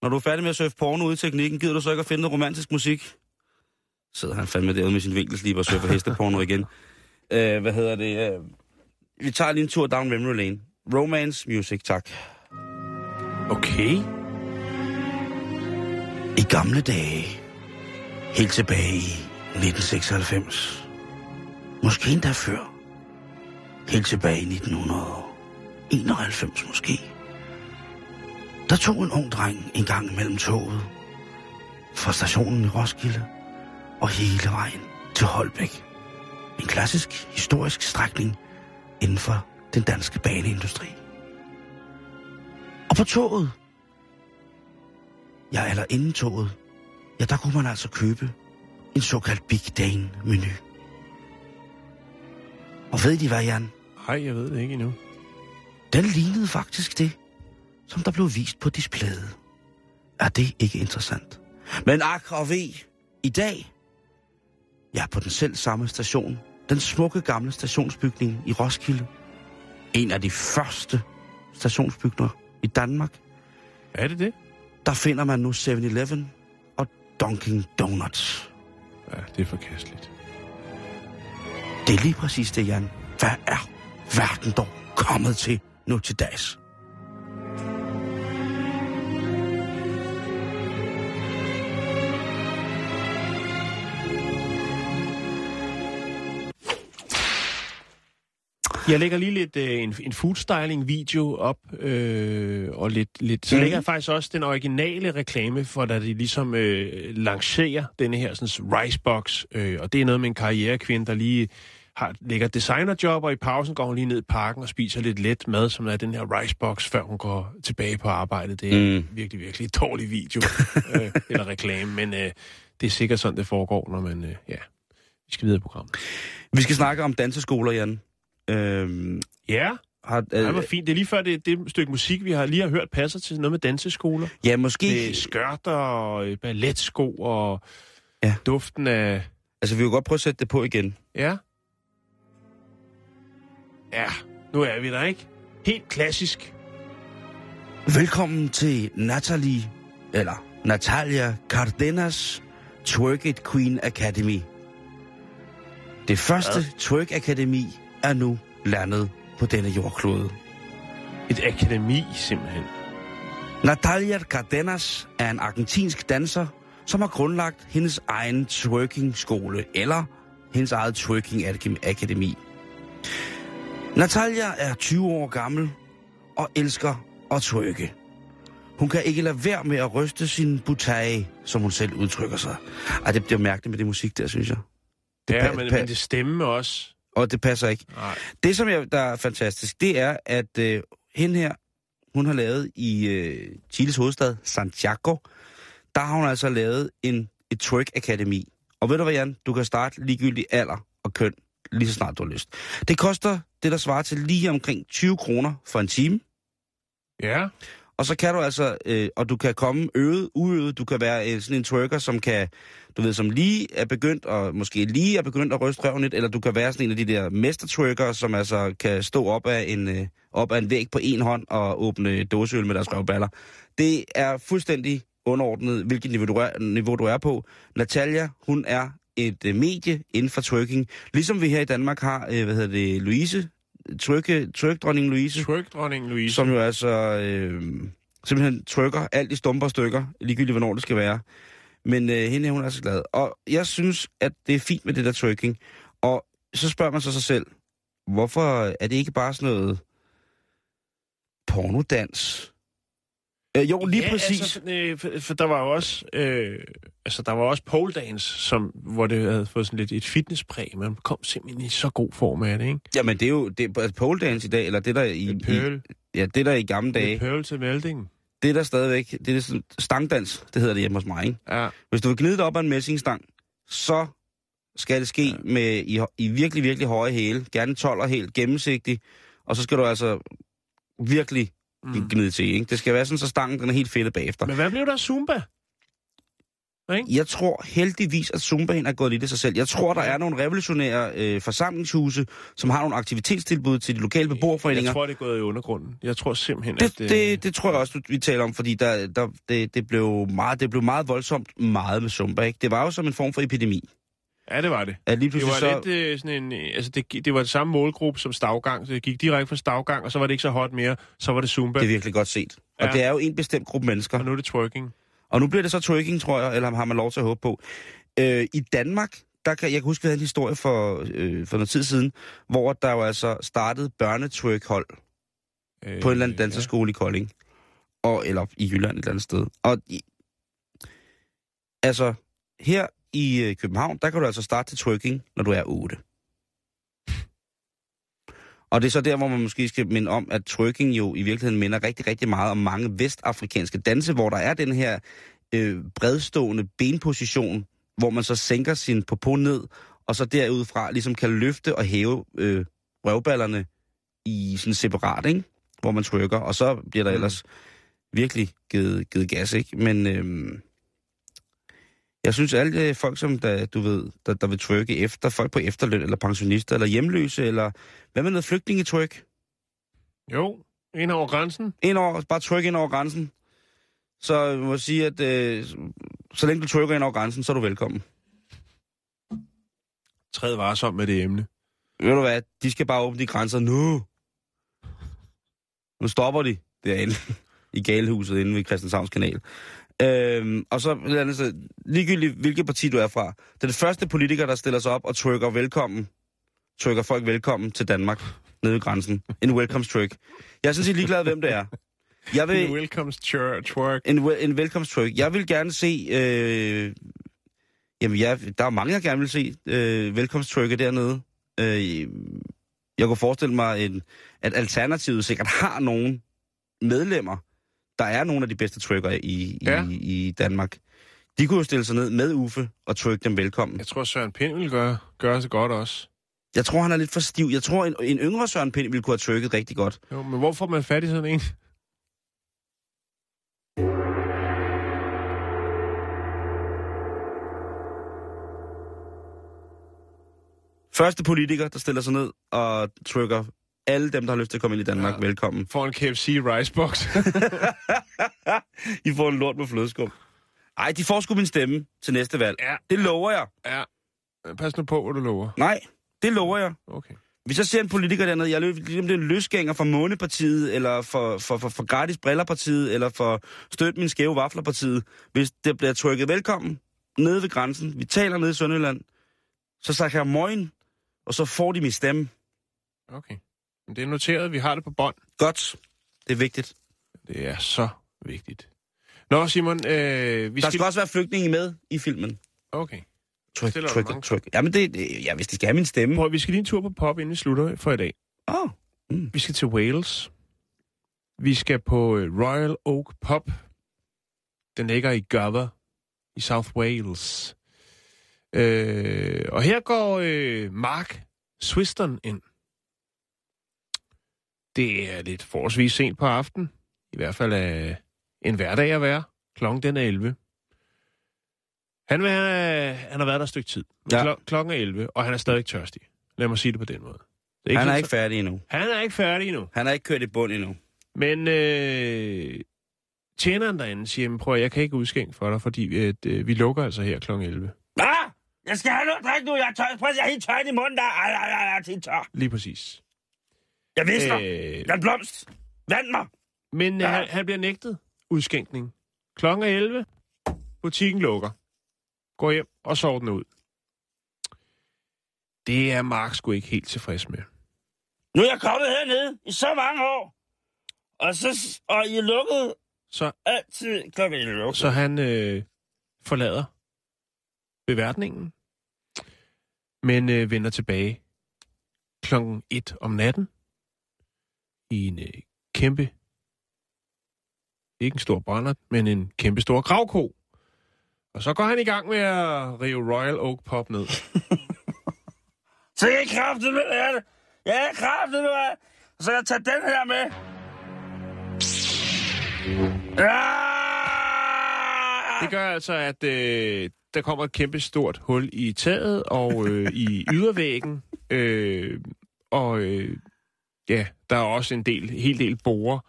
Speaker 1: Når du er færdig med at surfe porno ude i teknikken, gider du så ikke at finde noget romantisk musik? Sidder han fandme derude med sin vinkelsliber og surfer hesteporno igen. Øh, hvad hedder det? Øh, vi tager lige en tur down memory lane. Romance music, tak.
Speaker 2: Okay.
Speaker 1: I gamle dage, helt tilbage i 1996, måske endda før, helt tilbage i 1991 måske, der tog en ung dreng en gang mellem toget fra stationen i Roskilde og hele vejen til Holbæk. En klassisk historisk strækning inden for den danske baneindustri. Og på toget, ja, eller inden toget, ja, der kunne man altså købe en såkaldt Big Dane-menu. Og ved de hvad, Jan?
Speaker 2: Nej, jeg ved det ikke endnu.
Speaker 1: Den lignede faktisk det, som der blev vist på displayet. Er det ikke interessant? Men ak og ved, i dag, ja, på den selv samme station, den smukke gamle stationsbygning i Roskilde, en af de første stationsbygninger i Danmark,
Speaker 2: Er det det?
Speaker 1: Der finder man nu 7-Eleven og Dunkin' Donuts.
Speaker 2: Ja, det er forkasteligt.
Speaker 1: Det er lige præcis det, Jan. Hvad er verden dog kommet til nu til dags?
Speaker 2: Jeg lægger lige lidt øh, en, en foodstyling-video op, øh, og lidt, lidt, så
Speaker 1: Mhm.
Speaker 2: lægger jeg faktisk også den originale reklame, for da de ligesom øh, lancerer denne her sådan, ricebox, øh, og det er noget med en karrierekvinde, der lige har, lægger designerjob, og i pausen går hun lige ned i parken og spiser lidt let mad, som er den her ricebox, før hun går tilbage på arbejdet. Det er
Speaker 1: mm.
Speaker 2: virkelig, virkelig et dårlig video, øh, [LAUGHS] eller reklame, men øh, det er sikkert sådan, det foregår, når man, øh, ja, vi skal videre i programmet.
Speaker 1: Vi skal snakke om danseskoler, Jan. Øhm,
Speaker 2: Ja,
Speaker 1: har,
Speaker 2: Det
Speaker 1: øh,
Speaker 2: var fint. Det er lige før det, det stykke musik, vi har lige har hørt, passer til noget med danseskoler.
Speaker 1: ja, måske...
Speaker 2: Med skørter og øh, balletsko og
Speaker 1: Ja.
Speaker 2: ja. duften af...
Speaker 1: Altså, vi vil godt prøve at sætte det på igen.
Speaker 2: Ja. Ja, nu er vi der, ikke? Helt klassisk.
Speaker 1: Velkommen til Natalie, eller Natalia Cardenas Twerk It Queen Academy. Det første Twerk Akademi er nu landet på denne jordklode.
Speaker 2: Et akademi, simpelthen.
Speaker 1: Natalia Cardenas er en argentinsk danser, som har grundlagt hendes egen twerking-skole, eller hendes eget twerking-akademi. Natalia er 20 år gammel og elsker at twerke. Hun kan ikke lade være med at ryste sin butage, som hun selv udtrykker sig. Ej, det bliver mærkeligt med det musik der, synes jeg.
Speaker 2: Det
Speaker 1: pa-
Speaker 2: ja, men, men det stemme også.
Speaker 1: Og det passer ikke.
Speaker 2: Nej.
Speaker 1: Det, som jeg, der er fantastisk, det er, at øh, hende her, hun har lavet i øh, Chiles hovedstad, Santiago, der har hun altså lavet en, et twerk-akademi. Og ved du hvad, Jan? Du kan starte ligegyldigt alder og køn, lige så snart du har lyst. Det koster det, der svarer til lige omkring 20 kroner for en time.
Speaker 2: Ja.
Speaker 1: Og så kan du altså, øh, og du kan komme øvet, uøvet, du kan være øh, sådan en twerker, som kan, du ved, som lige er begyndt, og måske lige er begyndt at ryste røven lidt, eller du kan være sådan en af de der mestertwerker, som altså kan stå op af en, øh, op af en væg på en hånd og åbne dåseøl med deres røvballer. Det er fuldstændig underordnet, hvilket niveau du er, niveau du er på. Natalia, hun er et øh, medie inden for twerking, ligesom vi her i Danmark har, øh, hvad hedder det, Louise, twerke, twerk-dronning Louise
Speaker 2: Twerk-dronning Louise.
Speaker 1: som jo altså øh, simpelthen trykker alt i stumper stykker, ligegyldigt hvornår det skal være. Men øh, hende hun er så glad. Og jeg synes, at det er fint med det der trykking. Og så spørger man så sig selv, hvorfor er det ikke bare sådan noget pornodans? Øh, jo, lige
Speaker 2: ja,
Speaker 1: præcis.
Speaker 2: Altså, øh, for, for der var jo også, øh, altså, der var også pole dance, som, hvor det havde fået sådan lidt et fitnesspræg. Man kom simpelthen i så god form af det, ikke?
Speaker 1: Jamen, det er jo det, altså, pole dance i dag, eller det der i, i,
Speaker 2: pøl,
Speaker 1: ja, det der i gamle dage,
Speaker 2: pøl til meldingen.
Speaker 1: det er der stadigvæk, det er sådan stangdans, det hedder det hjemme hos mig, ikke?
Speaker 2: Ja.
Speaker 1: Hvis du vil gnide dig op ad en messingstang, så skal det ske ja. med i, i virkelig, virkelig høje hæle. Gerne 12 og helt gennemsigtig. Og så skal du altså virkelig mm. gnide til, ikke? Det skal være sådan, så stangen den er helt fedtet bagefter.
Speaker 2: Men hvad blev der af Zumba? Ikke?
Speaker 1: Jeg tror heldigvis, at Zumbaen er gået lidt i sig selv. Jeg tror, der er nogle revolutionære øh, forsamlingshuse, som har nogle aktivitetstilbud til de lokale beboerforeninger.
Speaker 2: Jeg tror, det er gået i undergrunden. Jeg tror simpelthen,
Speaker 1: Det,
Speaker 2: at... øh,
Speaker 1: det, det tror jeg også, vi taler om, fordi der, der, det, det, blev meget, det blev meget voldsomt meget med Zumba. Ikke? Det var jo som en form for epidemi.
Speaker 2: Ja, det var det.
Speaker 1: At lige
Speaker 2: Det var
Speaker 1: så...
Speaker 2: lidt øh, sådan en... øh, Altså, det, det var det samme målgruppe som stavgang, så det gik direkte fra stavgang, og så var det ikke så hot mere. Så var det Zumba,
Speaker 1: Det er virkelig godt set. Og
Speaker 2: Ja.
Speaker 1: det er jo en bestemt gruppe mennesker.
Speaker 2: og nu er det twerking.
Speaker 1: Og nu bliver det så twerking, tror jeg, eller har man lov til at håbe på. Øh, I Danmark, der kan, jeg kan huske, vi havde en historie for, øh, for noget tid siden, hvor der jo altså startede børnetwerkhold
Speaker 2: Øh,
Speaker 1: på en eller anden danserskole i Kolding. Og, eller i Jylland et eller andet sted. Og i, altså, her i øh, København, der kan du altså starte til twerking, når du er 8. Og det er så der, hvor man måske skal minde om, at twerking jo i virkeligheden minder rigtig, rigtig meget om mange vestafrikanske danse, hvor der er den her øh, bredstående benposition, hvor man så sænker sin popo ned, og så derudfra ligesom kan løfte og hæve øh, røvballerne i sådan separat, ikke? hvor man trykker, og så bliver der
Speaker 2: Mm.
Speaker 1: ellers virkelig givet, givet gas, ikke? Men øhm, jeg synes, alle folk, som der, du ved, der, der vil trykke efter, folk på efterløn, eller pensionister, eller hjemløse, eller hvad med noget flygtningetryk?
Speaker 2: Jo, ind over grænsen.
Speaker 1: Ind over, bare tryk ind over grænsen. Så jeg må sige, at øh, så længe du trykker ind over grænsen, så er du velkommen.
Speaker 2: Træd varsom med det emne.
Speaker 1: Ved du hvad, de skal bare åbne de grænser nu. Nu stopper de derinde i galehuset inde ved Christianshavns kanal. Øhm, og så, så ligegyldigt hvilket parti du er fra. Det er det første politiker, der stiller sig op og trykker velkommen, trykker folk velkommen til Danmark nede ved grænsen. En welcome tryk. Jeg er sådan set ligeglad, hvem det er. Jeg vil,
Speaker 2: En welcome twerk.
Speaker 1: en, en velkomsttryk. Jeg vil gerne se... Øh, jamen, jeg, der er mange, jeg gerne vil se øh, velkomsttrykke dernede. Øh, jeg kunne forestille mig, en, at Alternativet sikkert har nogle medlemmer, der er nogle af de bedste trykker i,
Speaker 2: Ja.
Speaker 1: i, i Danmark. De kunne jo stille sig ned med Uffe og trykke dem velkommen.
Speaker 2: Jeg tror, Søren Pind vil gøre, gøre sig godt også.
Speaker 1: Jeg tror, han er lidt for stiv. Jeg tror, en, en yngre Søren Pind ville kunne have trykket rigtig godt.
Speaker 2: Jo, men hvor får man fat i sådan en?
Speaker 1: Første politiker, der stiller sig ned og trykker alle dem, der har lyst til at komme ind i Danmark, ja. Velkommen.
Speaker 2: Får en KFC ricebox. [LAUGHS]
Speaker 1: I får en lort med flødeskum. Ej, de får sgu min stemme til næste valg.
Speaker 2: Ja.
Speaker 1: Det lover jeg.
Speaker 2: ja. Pas nu på, hvad du lover.
Speaker 1: Nej, det lover jeg.
Speaker 2: Okay.
Speaker 1: Hvis jeg ser en politiker dernede, jeg lidt- ligesom det er en løsgænger for Månepartiet, eller for, for, for, for Gratis Brillerpartiet, eller for Støt Min Skæve Vaflerpartiet. Hvis det bliver trykket velkommen nede ved grænsen, vi taler nede i Sønderjylland, så sagt jeg morgen, og så får de min stemme.
Speaker 2: Okay. Men det er noteret, vi har det på bånd.
Speaker 1: Godt. Det er vigtigt.
Speaker 2: Det er så vigtigt. Nå, Simon, øh, vi
Speaker 1: Der
Speaker 2: skal...
Speaker 1: skal også være flygtninge med i filmen.
Speaker 2: Okay.
Speaker 1: Tryk,
Speaker 2: Stiller
Speaker 1: tryk,
Speaker 2: mange
Speaker 1: tryk. Jamen, det, det, ja, hvis de skal have min stemme.
Speaker 2: Prøv, vi skal lige en tur på pop, inden vi slutter for i dag.
Speaker 1: Åh, oh,
Speaker 2: Vi skal til Wales. Vi skal på øh, Royal Oak Pub. Den ligger i Gower i South Wales. Øh, og her går øh, Mark Swiston ind. Det er lidt forholdsvis sent på aften. I hvert fald er en hverdag at være. Klokken den er 11. Han, vil have, han har været der et stykke tid.
Speaker 1: Ja.
Speaker 2: Klo- klokken er 11, og han er stadig tørstig. Lad mig sige det på den måde. Det
Speaker 1: han er ikke færdig endnu.
Speaker 2: han er ikke færdig endnu.
Speaker 1: Han er ikke kørt i bund endnu.
Speaker 2: Men øh, tjeneren derinde siger, "Men prøv at, jeg kan ikke udskænke for dig, fordi at, øh, vi lukker altså her kl. 11.
Speaker 1: Ah! Jeg skal have noget drik nu. Jeg er tør. Prøv, jeg er helt tør i munden. Der. Ej, ej, ej, jeg er helt tør.
Speaker 2: Lige præcis.
Speaker 1: Jeg vidste øh... En blomst. Vand mig.
Speaker 2: men
Speaker 1: Ja.
Speaker 2: øh, han, han bliver nægtet udskænkning. Klokken er 11. Butikken lukker. Går hjem og sover den ud. Det er Mark sgu ikke helt tilfreds med.
Speaker 1: Nu er jeg kommet hernede i så mange år. Og, så, og I er lukket
Speaker 2: Så,
Speaker 1: altid klokken 11.
Speaker 2: så han øh, forlader beværtningen, men øh, vender tilbage klokken 1 om natten i en øh, kæmpe, ikke en stor brænder, men en kæmpe stor gravko. Og så går han i gang med at rive Royal Oak Pop ned. [LAUGHS]
Speaker 1: Så jeg kraftet med det. Jeg er kraftet med det. Så jeg tager den her med. Ja!
Speaker 2: Det gør altså, at øh, der kommer et kæmpe stort hul i taget og øh, i ydervæggen. Øh, og øh, ja, der er også en del, helt del borer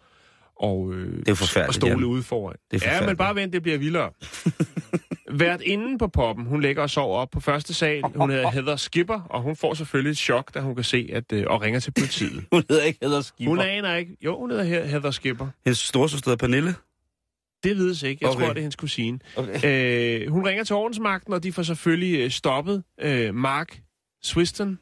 Speaker 2: og, øh,
Speaker 1: Det er
Speaker 2: og stole
Speaker 1: Jan.
Speaker 2: ude foran.
Speaker 1: Det er
Speaker 2: ja, men bare vent, det bliver vildere. [LAUGHS] Vært inde på poppen, hun ligger og sover op på første sal. Hun hedder Heather Skipper, og hun får selvfølgelig et chok, da hun kan se, at, øh, og ringer til politiet. [LAUGHS]
Speaker 1: Hun hedder ikke Hedder Skipper.
Speaker 2: Hun aner ikke. Jo, hun hedder He- Heather Skipper.
Speaker 1: Hendes storsøster Pernille.
Speaker 2: Det vides ikke. Jeg
Speaker 1: okay.
Speaker 2: tror, det er hendes kusine.
Speaker 1: Okay.
Speaker 2: Øh, hun ringer til ordensmagten, og de får selvfølgelig øh, stoppet øh, Mark Swiston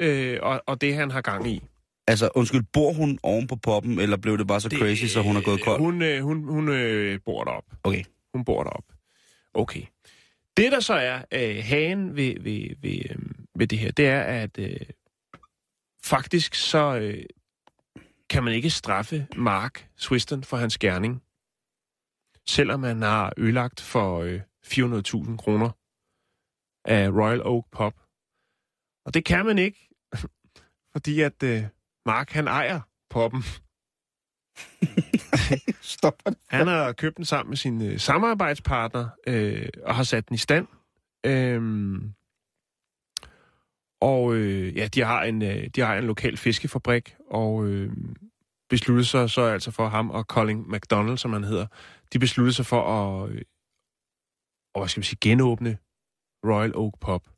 Speaker 2: øh, og, og det, han har gang i.
Speaker 1: Altså, undskyld, bor hun oven på poppen, eller blev det bare så crazy, så hun er gået kold?
Speaker 2: Hun, øh, hun, hun øh, bor derop.
Speaker 1: Okay.
Speaker 2: Hun bor derop. Okay. Det, der så er øh, hagen ved, ved, ved, øh, ved det her, det er, at øh, faktisk så øh, kan man ikke straffe Mark Swiston for hans gerning, selvom han har ødelagt for øh, 400.000 kroner af Royal Oak Pop. Og det kan man ikke, [LAUGHS] fordi at øh, Mark han ejer poppen. [LAUGHS]
Speaker 1: Stop
Speaker 2: Han har købt den sammen med sin øh, samarbejdspartner øh, og har sat den i stand. Øhm, og øh, ja, de har en øh, de har en lokal fiskefabrik og øh, besluttede sig så altså for ham og Colin McDonald, som han hedder, de besluttede sig for at øh, og hvad skal vi sige, genåbne Royal Oak Pub.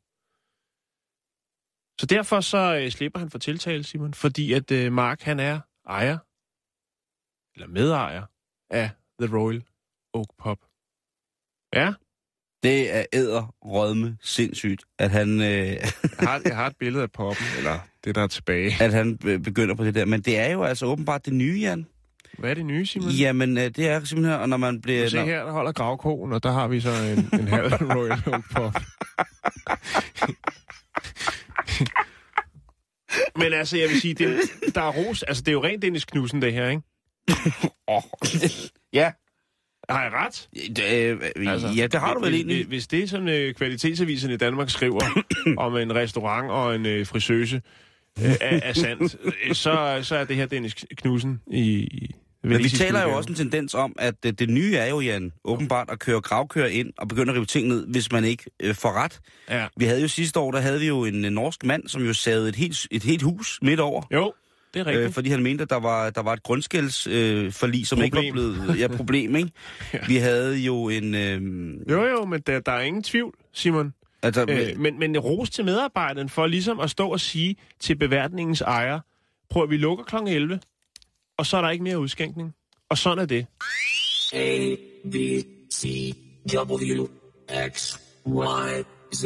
Speaker 2: Så derfor så øh, slipper han for tiltale, Simon, fordi at øh, Mark han er ejer eller medejer af The Royal Oak Pub. Ja,
Speaker 1: Det er æder rødme sindssygt, at han, øh, [LAUGHS]
Speaker 2: jeg har, jeg har et billede af poppen, eller det, der er tilbage.
Speaker 1: at han øh, begynder på det der. Men det er jo altså åbenbart det nye, Jan.
Speaker 2: Hvad er det nye, Simon?
Speaker 1: Jamen, øh, det er simpelthen, og når man bliver...
Speaker 2: Se
Speaker 1: når-
Speaker 2: her, der holder gravkogen, og der har vi så en, en halv Royal Oak Pub. [LAUGHS] [LAUGHS] Men altså, jeg vil sige, det, der er ros. Altså, det er jo rent Dennis Knudsen, det her, ikke? [LAUGHS]
Speaker 1: Åh, ja.
Speaker 2: Har jeg ret?
Speaker 1: Øh, altså, ja, det har du vel egentlig.
Speaker 2: Hvis det, som øh, kvalitetsaviserne i Danmark skriver [COUGHS] om en restaurant og en øh, frisøse øh, er, er sandt, [LAUGHS] øh, så, så er det her Dennis Knudsen i...
Speaker 1: Men vi taler jo også en tendens om, at det, det nye er jo, Jan, åbenbart at køre gravkører ind og begynde at rive ting ned, hvis man ikke øh, får ret.
Speaker 2: Ja.
Speaker 1: Vi havde jo sidste år, der havde vi jo en, øh, norsk mand, som jo savede et helt, et helt hus midt over.
Speaker 2: Jo, det er rigtigt.
Speaker 1: Øh, fordi han mente, at der var, der var et grundskældsforlig, øh, forlig, som ikke var
Speaker 2: Problem.
Speaker 1: blevet... Ja, problem, ikke? [LAUGHS]
Speaker 2: Ja.
Speaker 1: Vi havde jo en... Øh,
Speaker 2: Jo, jo, men der, der er ingen tvivl, Simon.
Speaker 1: Altså,
Speaker 2: Øh, men, men ros til medarbejderen for ligesom at stå og sige til beværtningens ejer, prøv at vi lukker kl. 11, og så er der ikke mere udskænkning. Og sådan er det.
Speaker 7: A, B, C, W, X, Y, Z.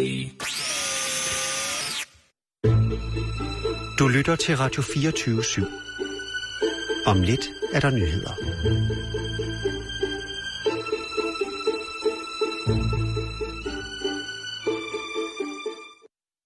Speaker 8: Du lytter til Radio 24 /7. Om lidt er der nyheder.